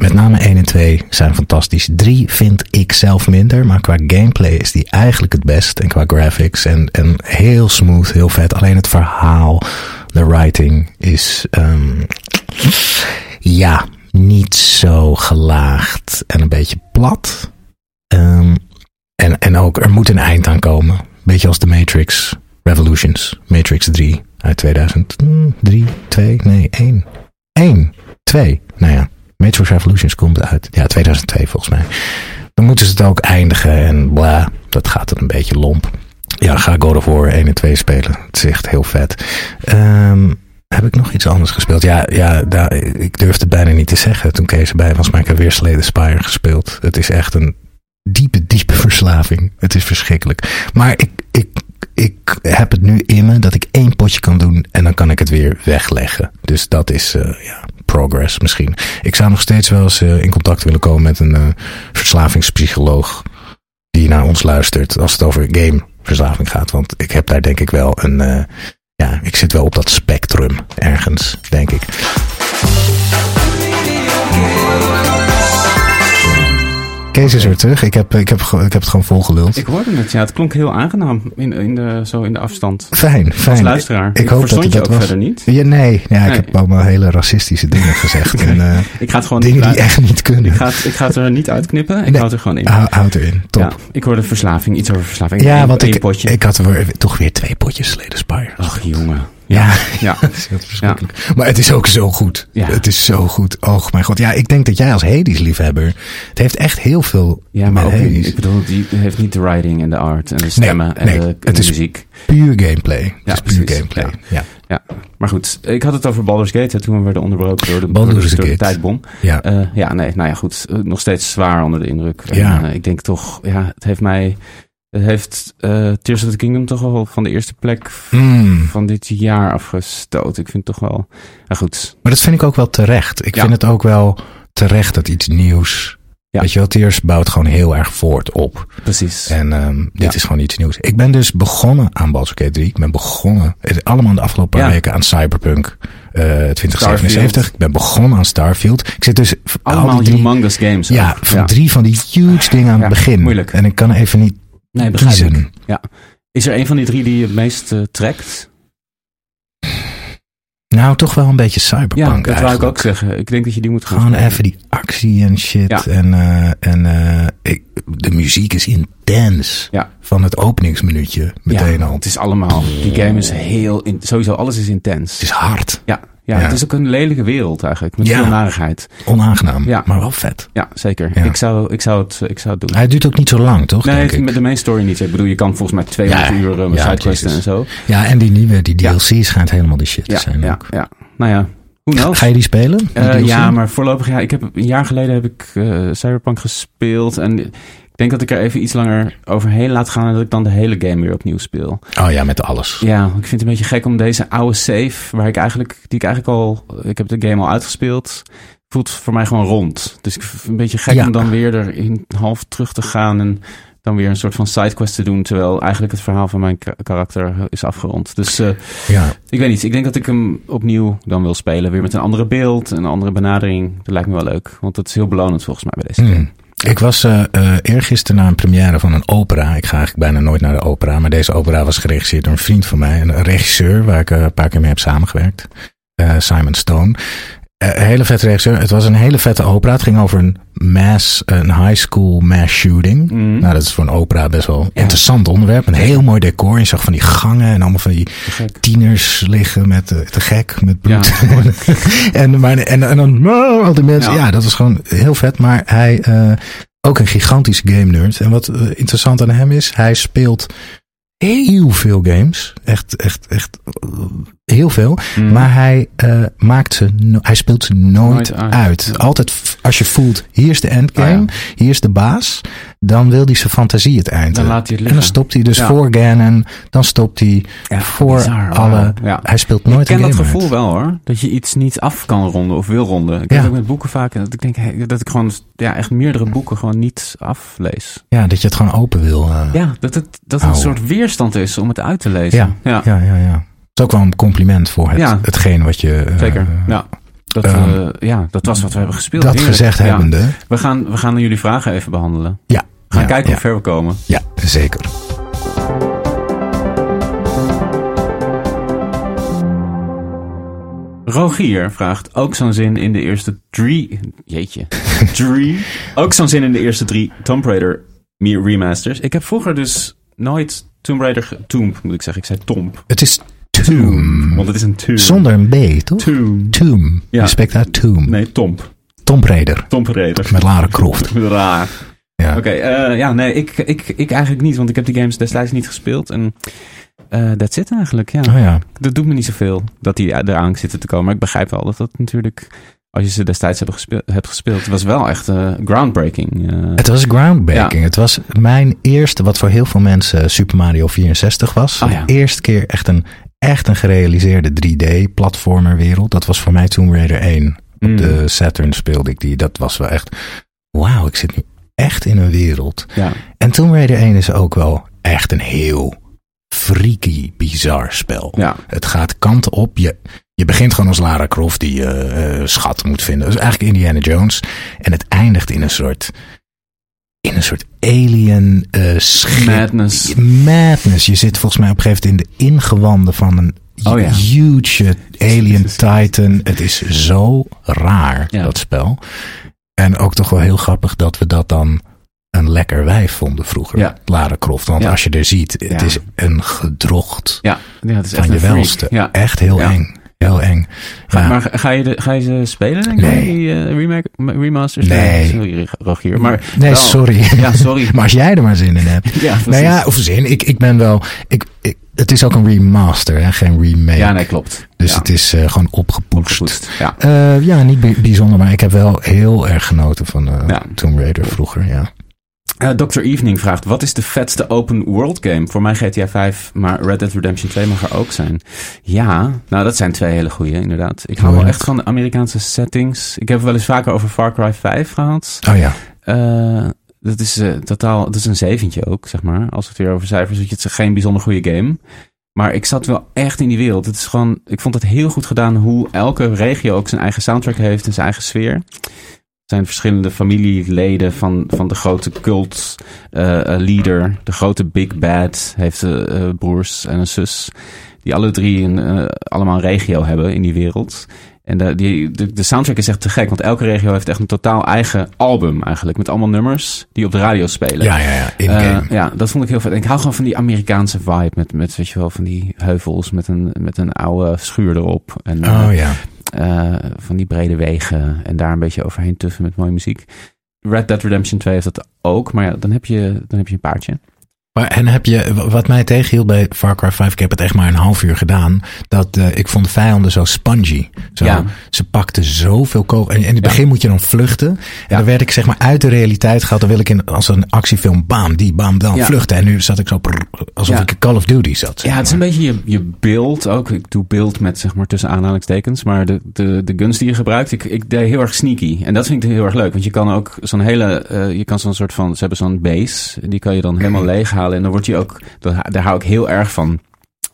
Met name 1 en 2 zijn fantastisch. 3 vind ik zelf minder, maar qua gameplay is die eigenlijk het best. En qua graphics en, en heel smooth, heel vet. Alleen het verhaal, de writing is, ehm, ja, niet zo gelaagd en een beetje plat. Ehm, en, en ook, er moet een eind aan komen. Beetje als de Matrix Revolutions. Matrix 3 uit 2003, 2, nee, 1. 1, 2. Nou ja, Matrix Revolutions komt uit, ja, 2002 volgens mij. Dan moeten ze het ook eindigen en bla, dat gaat dan een beetje lomp. Ja, ga God of War 1 en 2 spelen. Het is heel vet. Um, heb ik nog iets anders gespeeld? Ja, ja daar, ik durfde bijna niet te zeggen toen Kees erbij was, maar ik heb weer Slade Spire gespeeld. Het is echt een diepe, diepe verslaving. Het is verschrikkelijk. Maar ik, ik, ik heb het nu in me dat ik één potje kan doen en dan kan ik het weer wegleggen. Dus dat is, uh, ja, progress misschien. Ik zou nog steeds wel eens uh, in contact willen komen met een uh, verslavingspsycholoog die naar ons luistert als het over gameverslaving gaat. Want ik heb daar denk ik wel een ja, ik zit wel op dat spectrum ergens, denk ik. Kees is weer terug. Ik heb, ik heb, ik heb het gewoon volgeluld. Ik hoorde het, ja. Het klonk heel aangenaam in, in de, zo in de afstand. Fijn, fijn. Als luisteraar. Ik, hoop dat het dat was. verder niet. Ja, nee. Ja, ik heb allemaal hele racistische dingen gezegd. en, uh, ik ga het gewoon dingen die echt niet kunnen. Ik ga, het, ik ga het er niet uitknippen. Ik nee, houd er gewoon in. Hou, houd erin. Top. Ja, ik hoorde verslaving. Iets over verslaving. Ja, want ik, potje. ik had er toch weer twee potjes Sleden Spire. Ach, jongen. Ja, ja. dat is verschrikkelijk. Ja. Maar het is ook zo goed. Ja. Het is zo goed. Oh mijn god. Ja, ik denk dat jij als Hades liefhebber, het heeft echt heel veel Ja, maar ook, Hades. ik bedoel, die heeft niet de writing en de art en de stemmen nee, en nee, de, en het de muziek. puur gameplay. Ja, het is puur gameplay. Ja. ja. Ja. maar goed. Ik had het over Baldur's Gate hè, toen we werden onderbroken door de, Baldur's door de, tijdbom. Ja. Uh, ja, nee, nou ja, goed. Nog steeds zwaar onder de indruk. Ja. En, uh, ik denk toch, ja, het heeft mij heeft uh, Tears of the Kingdom toch wel van de eerste plek mm. van dit jaar afgestoten. Ik vind het toch wel ja, goed. Maar dat vind ik ook wel terecht. Ik ja. vind het ook wel terecht dat iets nieuws. Ja. Weet je wel, Tears bouwt gewoon heel erg voort op. Precies. En um, dit ja. is gewoon iets nieuws. Ik ben dus begonnen aan Baldur's Gate 3. Ik ben begonnen, allemaal de afgelopen paar weken aan Cyberpunk uh, 2077. Starfield. Ik ben begonnen aan Starfield. Ik zit dus... Allemaal al die humongous games. Ja, van drie van die huge dingen aan het begin. Moeilijk. En ik kan even niet Nee, begrijp ik. Ja. Is er een van die drie die je het meest uh, trekt? Nou, toch wel een beetje cyberpunk Ja, dat eigenlijk. wou ik ook zeggen. Ik denk dat je die moet gaan Gewoon spelen. even die actie en shit. Ja. En, uh, en uh, ik, de muziek is intens. Ja. Van het openingsminuutje meteen ja, al. Het is allemaal... Die game is heel... In, sowieso, alles is intens. Het is hard. Ja, ja, Ja. het is ook een lelijke wereld eigenlijk. Met Ja. veel narigheid. Onaangenaam, Ja. maar wel vet. Ja, zeker. Ik, zou, ik, zou het, ik zou het doen. Hij duurt ook niet zo lang, toch? nee, denk het- ik. met de main story niet. Ik bedoel, je kan volgens mij 200 Ja, uur uh, met ja, sidequesten en zo. Ja, en die nieuwe, die. DLC schijnt helemaal de shit te zijn ja, ook. ja. Nou ja, who knows? Ga je die spelen? die Eh, ja, maar voorlopig, ja, ik heb een jaar geleden heb ik eh, Cyberpunk gespeeld. En denk dat ik er even iets langer overheen laat gaan en dat ik dan de hele game weer opnieuw speel. Oh ja, met alles. Ja, ik vind het een beetje gek om deze oude save, waar ik eigenlijk, die ik eigenlijk al, ik heb de game al uitgespeeld, voelt voor mij gewoon rond. Dus ik vind het een beetje gek Ja. om dan weer erin half terug te gaan en dan weer een soort van sidequest te doen, terwijl eigenlijk het verhaal van mijn ka- karakter is afgerond. Dus eh, Ja. ik weet niet, ik denk dat ik hem opnieuw dan wil spelen, weer met een andere beeld, een andere benadering. Dat lijkt me wel leuk, want dat is heel belonend volgens mij bij deze game. Hmm. Ik was eh eh eergisteren naar een première van een opera. Ik ga eigenlijk bijna nooit naar de opera. Maar deze opera was geregisseerd door een vriend van mij. Een regisseur waar ik eh, een paar keer mee heb samengewerkt. Simon Stone. Eh, hele vette regisseur. Het was een hele vette opera. Het ging over een mass, een high school mass shooting. Mhm. Nou, dat is voor een opera best wel Ja. interessant onderwerp. Een heel mooi decor. Je zag van die gangen en allemaal van die tieners liggen met eh, te gek, met bloed. Ja, en, maar, en, en dan oh, al die mensen. Ja. Ja. dat was gewoon heel vet. Maar hij eh ook een gigantische game nerd. En wat interessant aan hem is, hij speelt heel veel games. Echt, echt, echt heel veel. Mhm. Maar hij uh, maakt ze, no hij speelt ze nooit, Nooit uit. Altijd als je voelt, hier is de endgame, Ah, hier is de baas, dan wil hij zijn fantasie het eind. Dan laat hij het en dan stopt hij dus Ja. voor Ganon, dan stopt hij Ja, voor bizar, alle. Hij speelt Ik nooit ken een dat game gevoel uit. wel hoor. Dat je iets niet af kan ronden of wil ronden. Ik heb ook met boeken vaak. Dat ik denk hey, dat ik gewoon ja, echt meerdere boeken gewoon niet aflees. Ja, dat je het gewoon open wil. eh. Ja, dat het dat een Au. soort weerstand is om het uit te lezen. Ja, ja. ja. Het is ook wel een compliment voor het, Ja. hetgeen wat je. eh, zeker. Ja. Dat, ehm, eh, ja, dat was wat we hebben gespeeld. Dat Heerlijk. gezegd Ja. hebbende. We gaan, we gaan jullie vragen even behandelen. Ja. We gaan ja, kijken ja, hoe ver we komen. Ja, zeker. Rogier vraagt ook zo'n zin in de eerste drie. Jeetje. drie. Ook zo'n zin in de eerste drie Tomb Raider remasters. Ik heb vroeger dus nooit Tomb Raider... Tomb, moet ik zeggen. Ik zei Tomb. Het is Tomb. Want het is een tomb. Zonder een B, toch? Tomb. Tomb. Ja. Spreekt uit Tomb. Nee, Tomb. Tomb Raider. Tomb Raider. Met Lara Croft. Raar. Ja. Oké, eh, ja, nee, ik, ik, ik eigenlijk niet, want ik heb die games destijds niet gespeeld. En eh that's it eigenlijk, ja. Oh ja. Dat doet me niet zoveel dat die eraan zitten te komen. Maar ik begrijp wel dat dat natuurlijk, als je ze destijds hebben gespeeld, hebt gespeeld, het was wel echt eh, groundbreaking. eh. Het was groundbreaking. Ja. Het was mijn eerste, wat voor heel veel mensen Super Mario 64 was. Oh ja. Eerste keer echt een, echt een gerealiseerde 3D-platformerwereld. Dat was voor mij Tomb Raider 1. Mm. Op de Saturn speelde ik die. Dat was wel echt, wauw, ik zit nu echt in een wereld. ja. En Tomb Raider 1 is ook wel echt een heel freaky, bizar spel. Ja. Het gaat kanten op. Je, je begint gewoon als Lara Croft die eh eh, schat moet vinden. Is eigenlijk Indiana Jones. En het eindigt in een soort, in een soort alien schip. Madness. Madness. Je zit volgens mij op een gegeven moment in de ingewanden van een Oh ja. huge alien titan. Het is zo raar, Ja. dat spel. En ook toch wel heel grappig dat we dat dan een lekker wijf vonden vroeger. Ja. Lara Croft. Want Ja. als je er ziet, het Ja. is een gedrocht Ja, ja, het is echt van je een freak. welste. Echt heel Ja. eng. Heel eng. Ja. Maar ga je, de, ga je ze spelen, denk je? Nee. Die eh, remake, remasters? Nee. Sorry, Rogier. Maar nee, wel- sorry. Ja, sorry. maar als jij er maar zin in hebt. ja, precies. nou ja, of zin. Ik, ik ben wel. Ik, ik, het is ook een remaster, hè, geen remake. Ja, nee, klopt. Dus ja. het is eh, gewoon opgepoetst. Opgepoetst, Ja. Eh, ja, niet bij- bijzonder, maar ik heb wel heel erg genoten van. Tomb Raider vroeger. Ja. Eh, Dr. Evening vraagt: Wat is de vetste open world game? Voor mij GTA 5, maar Red Dead Redemption 2 mag er ook zijn. Ja, nou, dat zijn twee hele goede, inderdaad. Ik hou wel echt van de Amerikaanse settings. Ik heb het wel eens vaker over Far Cry 5 gehad. Oh ja. Eh, dat is eh, totaal, dat is een zeventje ook, zeg maar. Als het weer over cijfers is, het is geen bijzonder goede game. Maar ik zat wel echt in die wereld. Het is gewoon, ik vond het heel goed gedaan hoe elke regio ook zijn eigen soundtrack heeft en zijn eigen sfeer. Zijn verschillende familieleden van, van de grote cult eh, eh, leader. De grote Big Bad heeft eh, broers en een zus. Die alle drie een, allemaal een regio hebben in die wereld. En de, die, de, de soundtrack is echt te gek. Want elke regio heeft echt een totaal eigen album eigenlijk. Met allemaal nummers die op de radio spelen. Ja, ja, ja. Ja, dat vond ik heel vet. En ik hou gewoon van die Amerikaanse vibe. Met, met weet je wel, van die heuvels met een, met een oude schuur erop. En, oh ja. Eh, van die brede wegen. En daar een beetje overheen tuffen met mooie muziek. Red Dead Redemption 2 heeft dat ook. Maar ja, dan heb je, dan heb je een paardje. Maar, en heb je, wat mij tegenhield bij Far Cry 5, ik heb het echt maar een half uur gedaan, dat eh, ik vond de vijanden zo spongy. Zo, Ja. Ze pakten zoveel kogels. En in het Ja. begin moet je dan vluchten. En Ja. dan werd ik zeg maar uit de realiteit gehaald. Dan wil ik in, als een actiefilm, bam, die, bam, dan vluchten. En nu zat ik zo, prrr, alsof ik in Call of Duty zat. zeg Ja, het is een beetje je, je beeld ook. Ik doe beeld met zeg maar tussen aanhalingstekens. Maar de, de, de guns die je gebruikt, ik, ik deed heel erg sneaky. En dat vind ik heel erg leuk. Want je kan ook zo'n hele, eh, je kan zo'n soort van, ze hebben zo'n base. Die kan je dan helemaal En dan wordt je ook, daar hou ik heel erg van.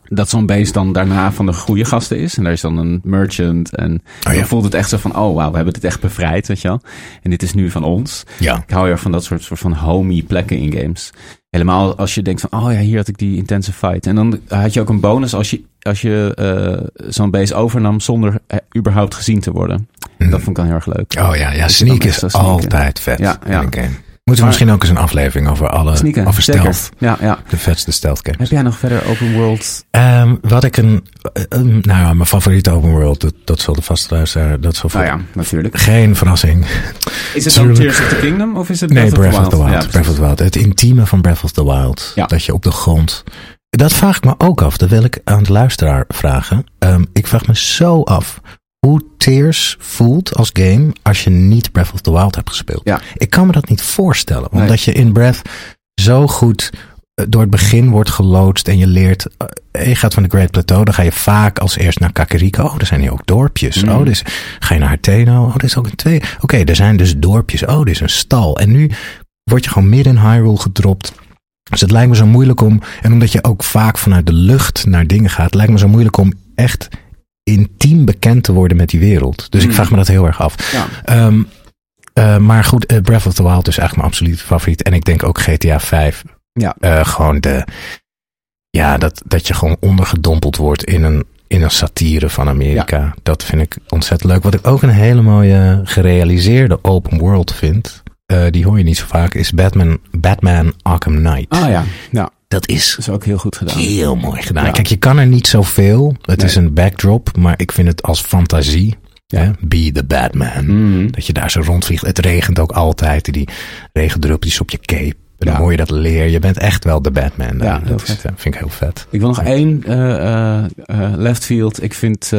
Dat zo'n base dan daarna van de goede gasten is. En daar is dan een merchant. En Oh ja. dan voelt het echt zo van, oh wauw, we hebben dit echt bevrijd, weet je wel. En dit is nu van ons. Ja. Ik hou heel erg van dat soort, soort van homey plekken in games. Helemaal als je denkt van, oh ja, hier had ik die intense fight. En dan had je ook een bonus als je, als je eh, zo'n base overnam zonder eh, überhaupt gezien te worden. Mhm. Dat vond ik dan heel erg leuk. Oh ja, ja je sneak is altijd vet Ja, in ja. een game. Moeten we Maar- misschien ook eens een aflevering over alle, Sneaken, over stealth. Ja, ja. De vetste stealth games. Heb jij nog verder open world? Ehm, wat ik een, eh, een- nou ja, mijn favoriete open world, dat, dat zal de vaste luisteraar, dat zal voor Nou ja, natuurlijk. geen verrassing. Is het dan. Tears of the Kingdom of is het Nee, Breath, Breath of the Wild. Ja, Breath of the Wild. Het intieme van Breath of the Wild. Ja. Dat je op de grond. Dat vraag ik me ook af. Dat wil ik aan de luisteraar vragen. Ehm, ik vraag me zo af hoe Tears voelt als game als je niet Breath of the Wild hebt gespeeld. Ja. Ik kan me dat niet voorstellen. Nee. Omdat je in Breath zo goed eh, door het begin wordt geloodst en je leert. eh, Je gaat van de Great Plateau, dan ga je vaak als eerst naar Kakariko. Oh, er zijn hier ook dorpjes. Mm. Oh, dus ga je naar Harteno. Oh, er is ook een twee. Oké, er zijn dus dorpjes. Oh, dit is een stal. En nu word je gewoon midden in Hyrule gedropt. Dus het lijkt me zo moeilijk om, en omdat je ook vaak vanuit de lucht naar dingen gaat, lijkt me zo moeilijk om echt intiem bekend te worden met die wereld. Dus ik Mm. vraag me dat heel erg af. Ja. Ehm, eh, maar goed, eh, Breath of the Wild is eigenlijk mijn absolute favoriet. En ik denk ook GTA 5. Ja. Eh, gewoon de, ja, dat, dat je gewoon ondergedompeld wordt in een, in een satire van Amerika. Dat vind ik ontzettend leuk. Wat ik ook een hele mooie gerealiseerde open world vind, die hoor je niet zo vaak, is Batman, Batman Arkham Knight. Ah ja, ja. Dat is Dat is ook heel goed gedaan. heel mooi gedaan. Ja. Kijk, je kan er niet zoveel. Het Nee. is een backdrop, maar ik vind het als fantasie. Hè? Be the Batman. Mhm. Dat je daar zo rondvliegt. Het regent ook altijd. Die regendruppeltjes op je cape. En dan Ja. je dat leer. Je bent echt wel de Batman. Ja, dat is, vind ik heel vet. Ik wil nog één eh, left field. Ik vind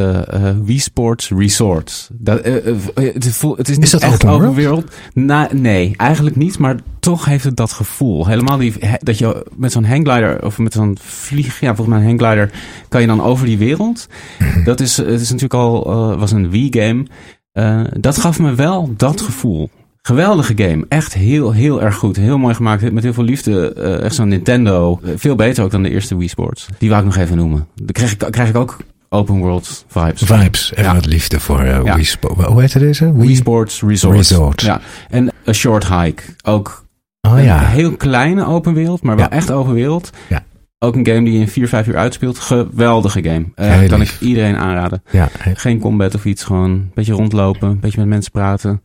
Wii Sports Resort. Dat, het, is het is niet dat echt open open world? wereld. Na, nee, eigenlijk niet. Maar toch heeft het dat gevoel. Helemaal die, dat je met zo'n hangglider of met zo'n vlieg, ja, volgens mij een hangglider, kan je dan over die wereld. Mhm. Dat is, het is natuurlijk al, was een Wii game. Eh, dat gaf me wel dat gevoel. Geweldige game. Echt heel, heel erg goed. Heel mooi gemaakt. Met heel veel liefde. Eh, echt zo'n Nintendo. Eh, veel beter ook dan de eerste Wii Sports. Die wou ik nog even noemen. Dan krijg ik, krijg ik ook open world vibes. Vibes. Ja. wat liefde voor eh Ja. Wii Sport. Hoe heet het deze? Wii Sports Resort. Resort. Ja. En A Short Hike. Ook Oh een ja. heel kleine open wereld. Maar wel Ja. echt open wereld. Ja. Ook een game die je in 4, 5 uur uitspeelt. Geweldige game. Kan lief. ik iedereen aanraden. ja. Geen combat of iets. Gewoon een beetje rondlopen. Een beetje met mensen praten.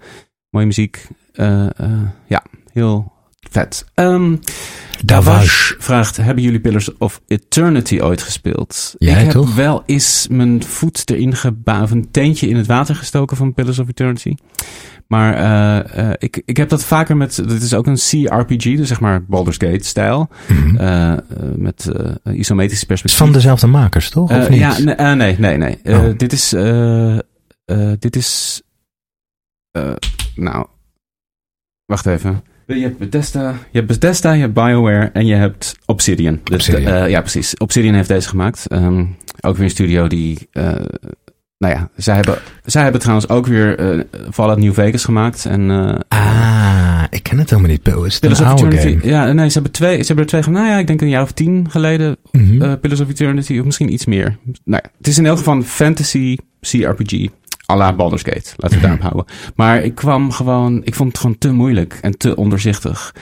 Mooie muziek. Eh, eh, ja, heel vet. Ehm Davash. vraagt, hebben jullie Pillars of Eternity ooit gespeeld? Jij ik heb toch? wel eens mijn voet erin gebaan, of een teentje in het water gestoken van Pillars of Eternity. Maar eh, ik, ik heb dat vaker met, dit is ook een CRPG, dus zeg maar Baldur's Gate stijl. Mhm. eh, eh, met isometrische Het perspectief. is van dezelfde makers, toch? Of niet? Ja, nee, nee, nee. nee. Oh. Dit is, dit is, nou, wacht even. Je hebt Bethesda, je hebt Bethesda, je hebt BioWare en je hebt Obsidian. Dus, Obsidian. eh, ja, precies. Obsidian heeft deze gemaakt. Ehm, ook weer een studio die, eh, nou ja, zij hebben, zij hebben trouwens ook weer eh Fallout New Vegas gemaakt. En, eh, Ah, ik ken het helemaal niet. Bill. Is het Pillars een of oude game? Ja, nee, ze hebben twee, ze hebben er twee gemaakt. Nou ja, ik denk een jaar of tien geleden Mhm. eh, Pillars of Eternity, of misschien iets meer. Nou ja, het is in elk geval een fantasy CRPG. La Baldur's Gate. Laten we het daarop houden. Maar ik kwam gewoon... Ik vond het gewoon te moeilijk en te onderzichtig.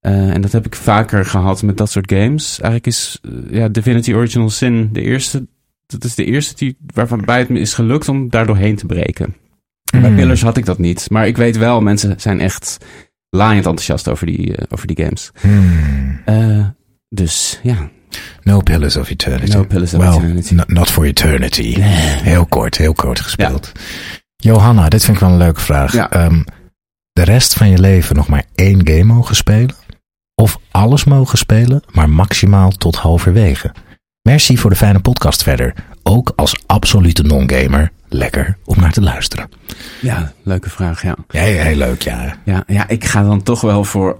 Eh, en dat heb ik vaker gehad met dat soort games. Eigenlijk is eh, ja, Divinity Original Sin de eerste... Dat is de eerste die, waarvan bij het me is gelukt om daar doorheen te breken. Bij Mm. Pillars had ik dat niet. Maar ik weet wel, mensen zijn echt laaiend enthousiast over die, eh, over die games. Hmm. Dus ja, No Pillars of Eternity. No Pillars of well, Eternity. no- not for Eternity. Heel kort, heel kort gespeeld. Johanna, dit vind ik wel een leuke vraag. Ja. Ehm, de rest van je leven nog maar één game mogen spelen? Of alles mogen spelen, maar maximaal tot halverwege? Merci voor de fijne podcast verder. Ook als absolute non-gamer. Lekker om naar te luisteren. ja, leuke vraag, ja. Ja, heel leuk, ja. Ja, ja, ik ga dan toch wel voor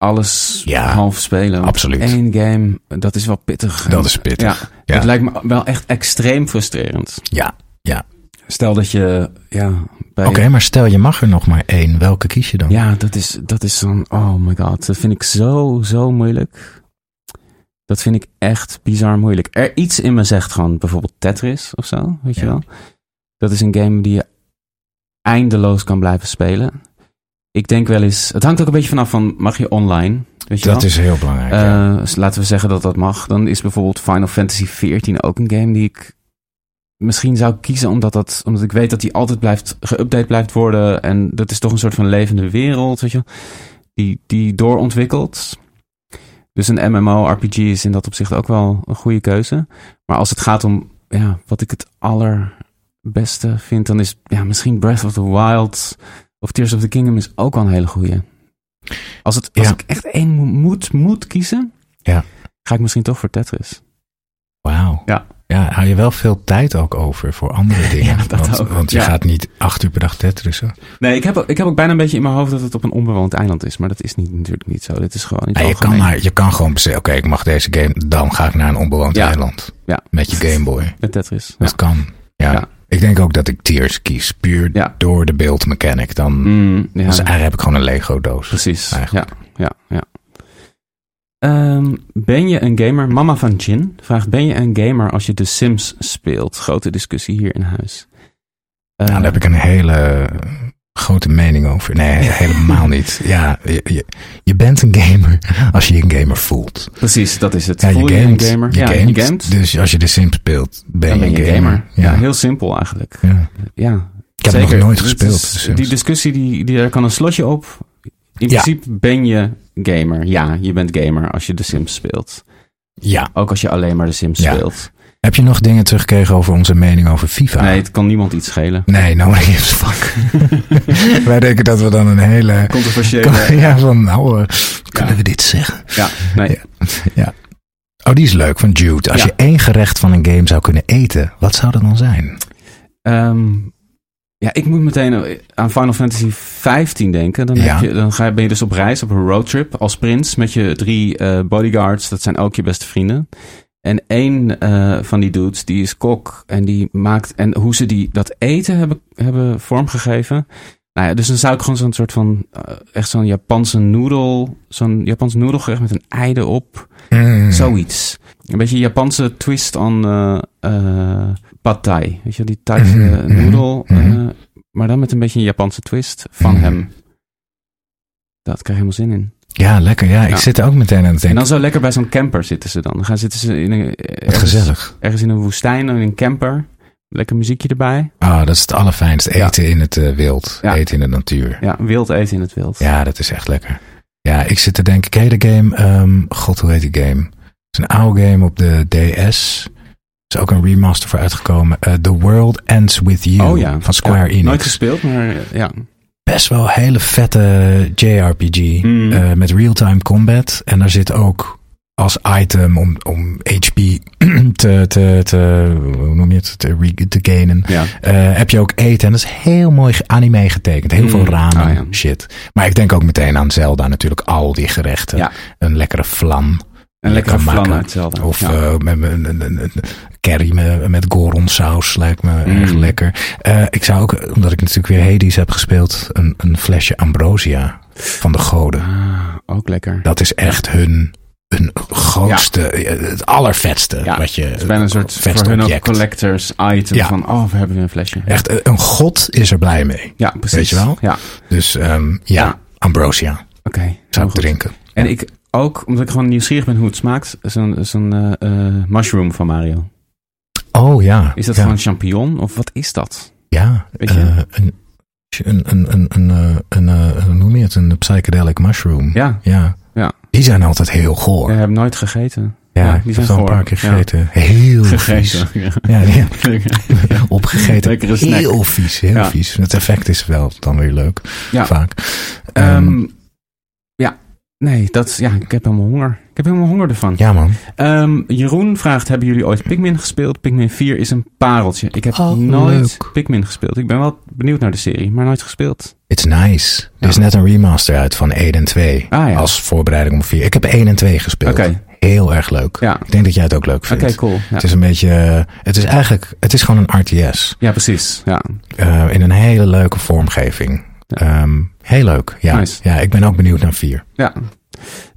alles Ja, half spelen. Absoluut. Eén game, dat is wel pittig. Dat is pittig. Ja, Ja. Het lijkt me wel echt extreem frustrerend. Ja, ja. Stel dat je, ja, bij... Oké, maar stel je mag er nog maar één. Welke kies je dan? Ja, dat is, dat is dan, oh my god, dat vind ik zo, zo moeilijk. Dat vind ik echt bizar moeilijk. Er iets in me zegt gewoon bijvoorbeeld Tetris of zo, weet je wel. Dat is een game die je eindeloos kan blijven spelen. Ik denk wel eens, het hangt ook een beetje vanaf van, mag je online, weet je dat wel? is heel belangrijk. ja. Dus laten we zeggen dat dat mag. Dan is bijvoorbeeld Final Fantasy XIV ook een game die ik misschien zou kiezen omdat, dat, omdat ik weet dat die altijd blijft geüpdate blijft worden. En dat is toch een soort van levende wereld, weet je wel, die, die doorontwikkelt. Dus een MMO-RPG is in dat opzicht ook wel een goede keuze. Maar als het gaat om ja, wat ik het allerbeste vind, dan is ja, misschien Breath of the Wild of Tears of the Kingdom is ook wel een hele goede. Als, het, als Ja. ik echt één mo- moet, moet kiezen, Ja. ga ik misschien toch voor Tetris. Wauw. Ja. Ja, hou je wel veel tijd ook over voor andere dingen. Ja, dat want, ook. want je Ja. gaat niet acht uur per dag tetrissen. Nee, ik heb, ook- ik heb ook bijna een beetje in mijn hoofd dat het op een onbewoond eiland is. Maar dat is niet, natuurlijk niet zo. Dit is gewoon in het Ja, je, kan maar, je kan gewoon zeggen, oké, ik mag deze game, dan ga ik naar een onbewoond eiland. Ja. Met je Game Boy. Met Tetris. Dat kan. Ja. Ik denk ook dat ik Tears kies. Puur Ja. door de beeldmechanic. Dan, Mm, ja. dus eigenlijk heb ik gewoon een Lego doos. Precies. Eigenlijk. Ja, ja, ja. Ehm, ben je een gamer? Mama van Jin vraagt: Ben je een gamer als je The Sims speelt? Grote discussie hier in huis. Eh, Nou, daar heb ik een hele grote mening over. Nee, helemaal niet. Ja, je, je, je bent een gamer als je je een gamer voelt. Precies, dat is het. Ja, Voel je je gamet. een gamer? Je ja, gamet. je gamet. Dus als je de Sims speelt, ben, je een gamer. Ja. Ja. heel simpel eigenlijk. Ja. Ja, Ik heb nog nooit gespeeld. is- die discussie, die, die, daar kan een slotje op. In principe ben je gamer. Ja, je bent gamer als je de Sims speelt. Ja. Ook als je alleen maar de Sims Ja. speelt. Heb je nog dingen teruggekregen over onze mening over FIFA? Nee, het kan niemand iets schelen. Nee, no one gives fuck. Wij denken dat we dan een hele... Controversiële. Ja, van nou, eh, kunnen we dit zeggen? Ja, nee. Oh, die is leuk, van Jude. Als Ja. je één gerecht van een game zou kunnen eten, wat zou dat dan zijn? Ehm, ja, ik moet meteen aan Final Fantasy 15 denken. Dan, Ja. heb je, dan ga je, ben je dus op reis, op een roadtrip als prins met je drie eh, bodyguards. Dat zijn ook je beste vrienden. En één eh, van die dudes, die is kok. En die maakt. En hoe ze die, dat eten hebben, hebben vormgegeven. Nou ja, dus dan zou ik gewoon zo'n soort van. eh, echt zo'n Japanse noedel. Zo'n Japanse noedelgerecht met een ei erop. Mm. Zoiets. Een beetje een Japanse twist on eh eh, pad thai. Weet je, die Thaise Mhm, eh, mhm, noedel. maar dan met een beetje een Japanse twist van hem. Dat krijg je helemaal zin in. Ja, lekker. Ja, ik Ja. zit er ook meteen aan het En denken. dan zo lekker bij zo'n camper zitten ze dan. Dan gaan zitten ze in een, ergens, gezellig. ergens in een woestijn, in een camper. Lekker muziekje erbij. Ah, dat is het allerfijnst. Ja. Eten in het eh, wild. Ja. Eten in de natuur. Ja, wild eten in het wild. Ja, dat is echt lekker. Ja, ik zit te denken, ken je de game? ehm, God, hoe heet die game? Het is een oude game op de DS. Er is ook een remaster voor uitgekomen. Eh, The World Ends With You Oh ja. van Square Enix. Nooit gespeeld, maar eh, ja. Best wel een hele vette JRPG Mm. eh, met real-time combat. En daar zit ook als item om, om HP te, te, te, hoe noem je het, te, te gainen. ja. Eh, heb je ook eten. En dat is heel mooi anime getekend. Heel Mm. veel ramen Ah, ja. shit. Maar ik denk ook meteen aan Zelda natuurlijk. Al die gerechten. Ja. Een lekkere vlam. Een lekkere flan Zelda. Of ja. eh, met, met, met, met- met curry met, met goron saus lijkt me Mm. erg lekker. Eh, ik zou ook, omdat ik natuurlijk weer Hades heb gespeeld, een, een flesje ambrosia van de goden. Ah, ook lekker. Dat is echt hun, hun grootste, eh, het allervetste Ja, wat je... Het is bijna een soort voor hun ook collectors item van, oh, we hebben weer een flesje. Echt, eh, een god is er blij mee. Ja, precies. Weet je wel? Ja, Dus ehm, ja, ambrosia oké. zou ik goed. drinken. En ik ook, omdat ik gewoon nieuwsgierig ben hoe het smaakt, zo'n zo'n eh, eh, mushroom van Mario. Oh ja. Is dat ja. gewoon champignon of wat is dat? Ja, Weet je? eh, een, een, een, een, een, een, hoe noem je het? Een psychedelic mushroom. Ja, Ja. Ja. Die zijn altijd heel goor. ik heb nooit gegeten. Ja, Ja, ik die heb zijn al een paar keer Ja. gegeten. Heel vies. Gegeten. Ja. Ja, ja, opgegeten. Heel vies, heel Ja. vies. Het effect is wel dan weer leuk, Ja. vaak. Ehm, Ehm, ja, nee, dat, ja, ik heb helemaal honger. Ik heb helemaal honger ervan. ja man. Ehm, Jeroen vraagt, hebben jullie ooit Pikmin gespeeld? Pikmin 4 is een pareltje. Ik heb Oh, nooit leuk. Pikmin gespeeld. Ik ben wel benieuwd naar de serie, maar nooit gespeeld. It's nice. Er Ja. is net een remaster uit van 1 en 2. Ah ja, Als voorbereiding op 4. Ik heb 1 en 2 gespeeld. Oké. Heel erg leuk. ja. Ik denk dat jij het ook leuk Oké, vindt. cool. Ja. Het is een beetje, eh, het is eigenlijk, het is gewoon een RTS. ja, precies. Ja. eh, in een hele leuke vormgeving. Ja. Heel leuk. Ja. Nice. ja, ik ben ook benieuwd naar 4. ja.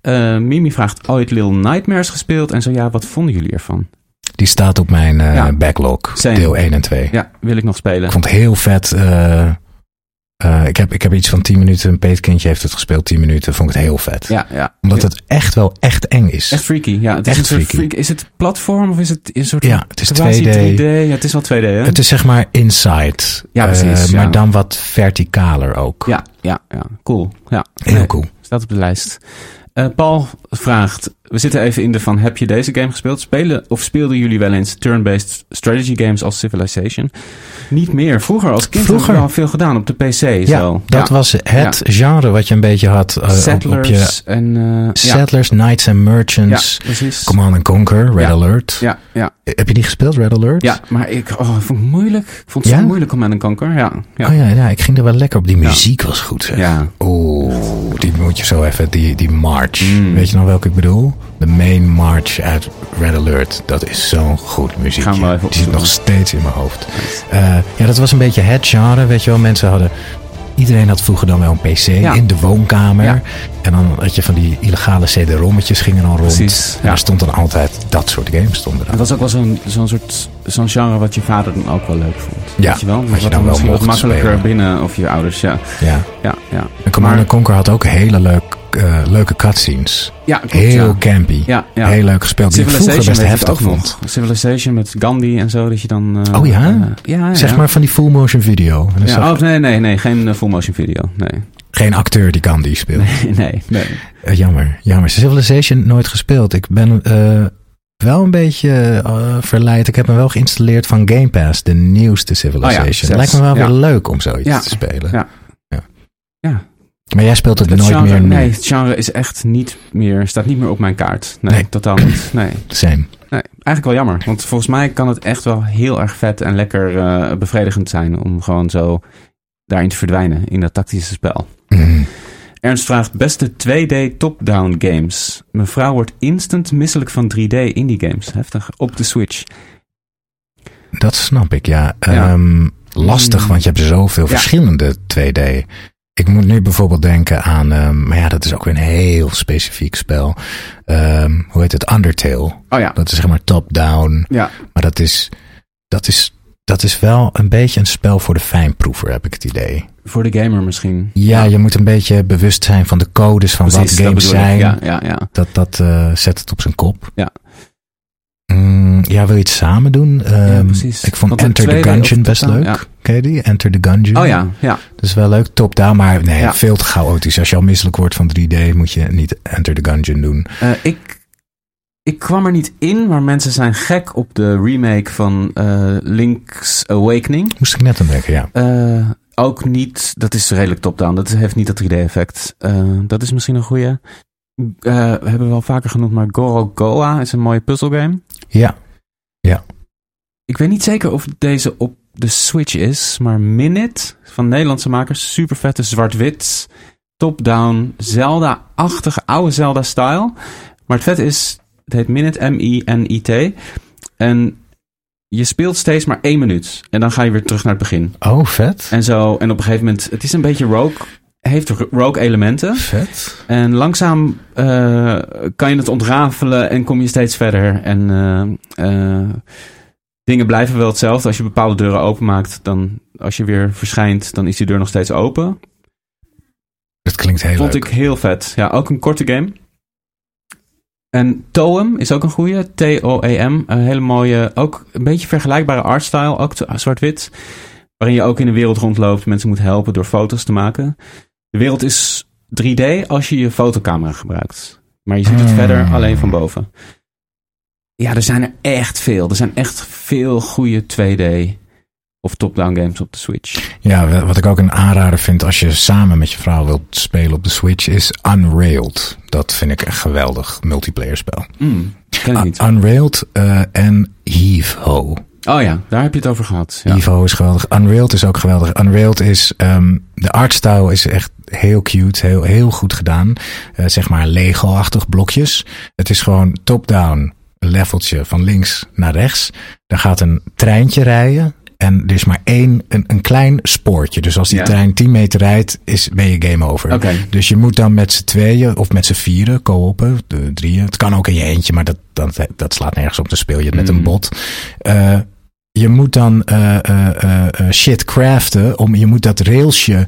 Eh, Mimi vraagt, ooit Little Nightmares gespeeld? En zo ja, wat vonden jullie ervan? Die staat op mijn eh, Ja. backlog. Same. Deel 1 en 2. Ja, wil ik nog spelen. Ik vond het heel vet. eh, eh, ik, heb, ik heb iets van 10 minuten. Een peetkindje heeft het gespeeld. 10 minuten. Vond ik het heel vet. Ja, ja. Omdat het echt wel echt eng is. Echt freaky. Ja, het is Echt freaky. freak. Is het platform of is het een soort Ja, het is quasi 2D. 3D? Ja, het is wel 2D, hè? Het is zeg maar inside. Ja, precies, Eh, ja. Maar dan wat verticaler ook. Ja, ja, ja. Cool. Ja. Heel Nee, cool. Staat op de lijst. Eh, Paul vraagt, we zitten even in de van, heb je deze game gespeeld? Spelen of speelden jullie wel eens turn-based strategy games als Civilization? Niet meer. Vroeger als kind Vroeger. al veel gedaan op de PC. Ja, zo. dat was het genre wat je een beetje had eh, op- Settlers op je en... eh, ja. Settlers, Knights and Ja, Merchants, precies. Command and Conquer, Red Ja. Alert. Ja, ja, Heb je die gespeeld, Red Alert? ja, maar ik oh, vond het moeilijk. Ik vond het Ja? zo moeilijk een kanker. Ja, ja. Oh ja, ja, ik ging er wel lekker op. Die muziek was goed, zeg. Ja. Oeh, die moet je zo even, die, die march. Mm. Weet je nog welke ik bedoel? De main march uit Red Alert. Dat is zo'n goed muziekje. Gaan we even die zit nog steeds in mijn hoofd. Eh, ja, dat was een beetje het genre, weet je wel. Mensen hadden... Iedereen had vroeger dan wel een pc Ja. in de woonkamer. Ja. En dan had je van die illegale cd-rommetjes gingen dan rond. Precies, En ja. er stond dan altijd dat soort games stonden. Het was ook wel zo'n zo'n soort zo'n genre wat je vader dan ook wel leuk vond. Ja, Weet je wel? wat je dan wel mocht makkelijker spelen. binnen of je ouders. Ja, Ja. ja, ja. En Command Maar- Conquer had ook hele leuk, eh, leuke cutscenes. Ja, klopt, Heel ja. campy. Ja, ja. Heel leuk gespeeld. Die ik vroeger best heftig vond. Civilization met Gandhi en zo, dat je dan... eh, Oh ja? eh, ja, ja. Zeg maar van die full motion video. Ja, oh, nee, nee, nee, geen full motion video. Nee, Geen acteur die Gandhi speelt. nee, nee. nee. Jammer, jammer. Civilization nooit gespeeld. Ik ben wel een beetje verleid. Ik heb hem wel geïnstalleerd van Game Pass, de nieuwste Civilization. Oh. Lijkt me wel Ja. weer leuk om zoiets Ja. te spelen. Ja. Ja. Maar jij speelt het, Het nooit genre, meer. Nee, het genre is echt niet meer, staat niet meer op mijn kaart. Nee, Nee. totaal niet. Nee. Same. nee, eigenlijk wel jammer. Want volgens mij kan het echt wel heel erg vet en lekker eh, bevredigend zijn om gewoon zo daarin te verdwijnen in dat tactische spel. Mm. Ernst vraagt beste 2D top-down games. Mevrouw wordt instant misselijk van 3D indie games. Heftig. Op de Switch. Dat snap ik, ja. Ja. Ehm, lastig, Mm. want je hebt zoveel Ja. verschillende 2D. Ik moet nu bijvoorbeeld denken aan, ehm, maar ja, dat is ook weer een heel specifiek spel. Ehm, hoe heet het? Undertale. Oh ja. Dat is zeg maar top-down. Ja. Maar dat is, dat is, dat is wel een beetje een spel voor de fijnproever, heb ik het idee. Voor de gamer misschien. Ja, je moet een beetje bewust zijn van de codes van Precies, wat games zijn. Ja, ja, ja. Dat, dat eh, zet het op zijn kop. Ja. Mm, ja, wil je het samen doen? Ehm, precies. Ik vond Want Enter the Gungeon best leuk. ja. Ken je die? Enter the Gungeon. Oh ja, ja. Dat is wel leuk. Top-down, maar nee, Ja. veel te chaotisch. Als je al misselijk wordt van 3D, moet je niet Enter the Gungeon doen. Eh, ik, ik kwam er niet in, maar mensen zijn gek op de remake van eh, Link's Awakening. Moest ik net aan denken, ja. Eh, ook niet, dat is redelijk top-down. Dat heeft niet dat 3D-effect. Eh, dat is misschien een goeie. Eh, we hebben wel vaker genoemd, maar Goro Goa is een mooie puzzelgame. Ja, Ik weet niet zeker of deze op de Switch is, maar Minute van Nederlandse makers, super vette zwart-wit, top-down, Zelda-achtige oude Zelda-style. Maar het vet is, het heet Minute, M-I-N-I-T. En je speelt steeds maar één minuut. En dan ga je weer terug naar het begin. oh, vet. En zo, en op een gegeven moment, het is een beetje rogue, heeft rogue elementen. Vet. En langzaam eh, kan je het ontrafelen en kom je steeds verder. En eh, dingen blijven wel hetzelfde. Als je bepaalde deuren openmaakt, dan als je weer verschijnt, dan is die deur nog steeds open. Dat klinkt heel Vond leuk. ik heel vet. Ja, ook een korte game. En Toem is ook een goede. T-O-E-M. Een hele mooie, ook een beetje vergelijkbare artstyle. Ook zwart-wit. Waarin je ook in de wereld rondloopt. Mensen moet helpen door foto's te maken. De wereld is 3D als je je fotocamera gebruikt. Maar je ziet het Hmm. verder alleen van boven. Ja, er zijn er echt veel. Er zijn echt veel goede 2D of top-down games op de Switch. Ja, wat ik ook een aanrader vind als je samen met je vrouw wilt spelen op de Switch is Unrailed. Dat vind ik een geweldig multiplayer spel. Mm, ken ik niet. Un- Unrailed eh, en Heave-Ho. Oh ja, daar heb je het over gehad. Ja. Evo is geweldig. Unrailed is ook geweldig. Unrailed is, ehm, de artstyle is echt heel cute, heel, heel goed gedaan. Eh, zeg maar Lego-achtig blokjes. Het is gewoon top-down, leveltje van links naar rechts. Dan gaat een treintje rijden. En er is maar één, een, een klein spoortje. Dus als die Ja. trein 10 meter rijdt, is, ben je game over. Dus je moet dan met z'n tweeën of met z'n vieren, co-open, de drieën. Het kan ook in je eentje, maar dat, dat, dat slaat nergens op. Dan speel je het met een bot. Eh, je moet dan eh, eh, eh, shit craften. Om, je moet dat railsje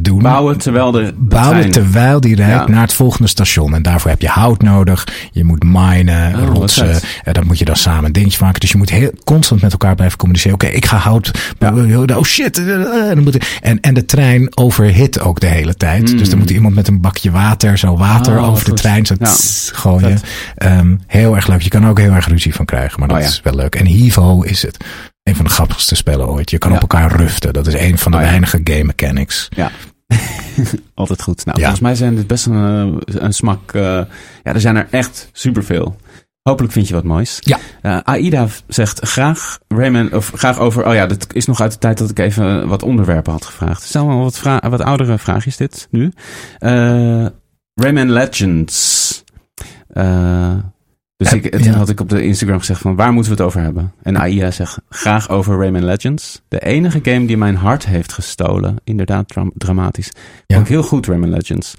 doen. Bouwen terwijl de, de Bouwen trein- terwijl die rijdt Ja. naar het volgende station. En daarvoor heb je hout nodig. Je moet minen, Oh, rotsen. En dan moet je dan samen een dingetje maken. Dus je moet heel constant met elkaar blijven communiceren. Oké, ik ga hout. Oh shit. en, dan moet ik- en, en de trein overhit ook de hele tijd. Mm. Dus dan moet iemand met een bakje water, zo water Oh, over de goed. trein zo Ja. tss, gooien. Ehm, heel erg leuk. Je kan er ook heel erg ruzie van krijgen. Maar dat Oh, ja. is wel leuk. En Hivo is het. Een van de grappigste spellen ooit. Je kan Ja. op elkaar ruften. Dat is een van de Oh, ja. weinige game mechanics. Ja. Altijd goed. Nou, Ja. volgens mij zijn dit best een, eh, een smak. eh, ja, er zijn er echt superveel. Hopelijk vind je wat moois. Ja. Eh, Aida zegt graag Rayman, of graag over. Oh ja, dat is nog uit de tijd dat ik even wat onderwerpen had gevraagd. Stel wel wat, vra wat oudere vraagjes dit nu. Eh, Rayman Legends. Dus ik, toen ja. had ik op de Instagram gezegd van waar moeten we het over hebben? En AIA zegt graag over Rayman Legends. De enige game die mijn hart heeft gestolen. Inderdaad dram- dramatisch. Ja. Ook heel goed Rayman Legends.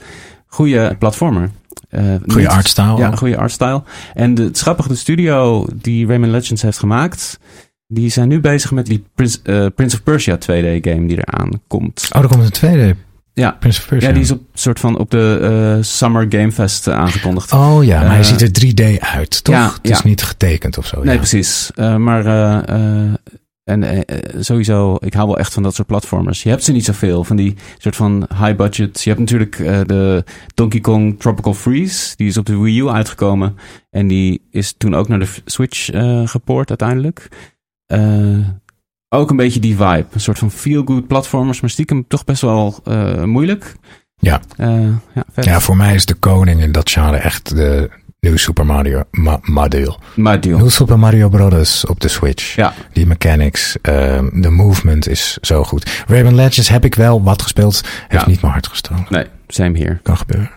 Goede platformer. Eh, Goede artstyle. Ja, goede artstyle. En de, het grappige, de studio die Rayman Legends heeft gemaakt... die zijn nu bezig met die Prince, eh, Prince of Persia 2D game die eraan komt. Oh, er komt een tweede Ja. Prince of Persia. Ja, die is op soort van op de eh, Summer Game Fest eh, aangekondigd. Oh ja, maar hij Eh, ziet er 3D uit, toch? ja, het is ja. niet getekend of zo. nee, ja. precies. Maar en sowieso, ik hou wel echt van dat soort platformers. Je hebt ze niet zoveel, van die soort van high budget. Je hebt natuurlijk de Donkey Kong Tropical Freeze. Die is op de Wii U uitgekomen. En die is toen ook naar de Switch gepoord uiteindelijk. Ook een beetje die vibe. Een soort van feel-good platformers, maar stiekem toch best wel eh, moeilijk. Ja. Eh, ja. Ja, voor mij is de koning in dat genre echt de New Super Mario Ma Mario. New Super Mario Brothers op de Switch. Ja. Die mechanics, ehm, de movement is zo goed. Rayman Legends heb ik wel wat gespeeld. Heeft Ja. niet mijn hart gestolen. Nee, same hier. Kan gebeuren.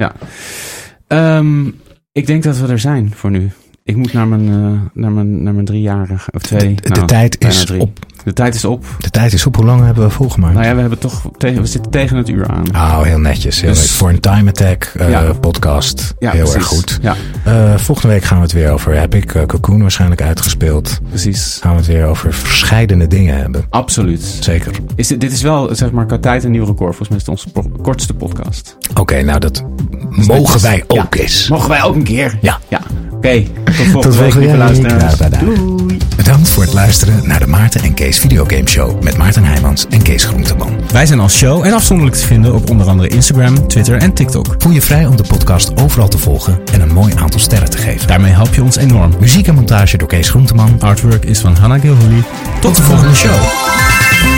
Ehm, ik denk dat we er zijn voor nu. Ik moet naar mijn, eh, naar mijn, naar mijn driejarige, of twee. De, de nou, tijd is op. De tijd is op. De tijd is op. Hoe lang hebben we volgemaakt? Nou ja, we hebben toch tegen, we zitten tegen het uur aan. Oh, heel netjes. Heel Dus- leuk. Voor een Time Attack eh, Ja. podcast. Ja, heel precies. erg goed. Ja, Eh, volgende week gaan we het weer over. Heb ik eh, Cocoon waarschijnlijk uitgespeeld. precies. Gaan we het weer over verscheidene dingen hebben. Absoluut. Zeker. Is dit, dit is wel, zeg maar, qua tijd een nieuw record. Volgens mij is het onze kortste podcast. Oké, nou dat mogen wij ook eens. Mogen wij ook een keer? Ja. Ja. Oké, tot volgende Tot volgende week. luisteraars. Doei. Bedankt voor het luisteren naar de Maarten en Kees Videogame Show met Maarten Heijmans en Kees Groenteman. Wij zijn als show en afzonderlijk te vinden op onder andere Instagram, Twitter en TikTok. Voel je vrij om de podcast overal te volgen en een mooi aantal sterren te geven. Daarmee help je ons enorm. Muziek en montage door Kees Groenteman. Artwork is van Hannah Gilhooly. Tot de volgende show.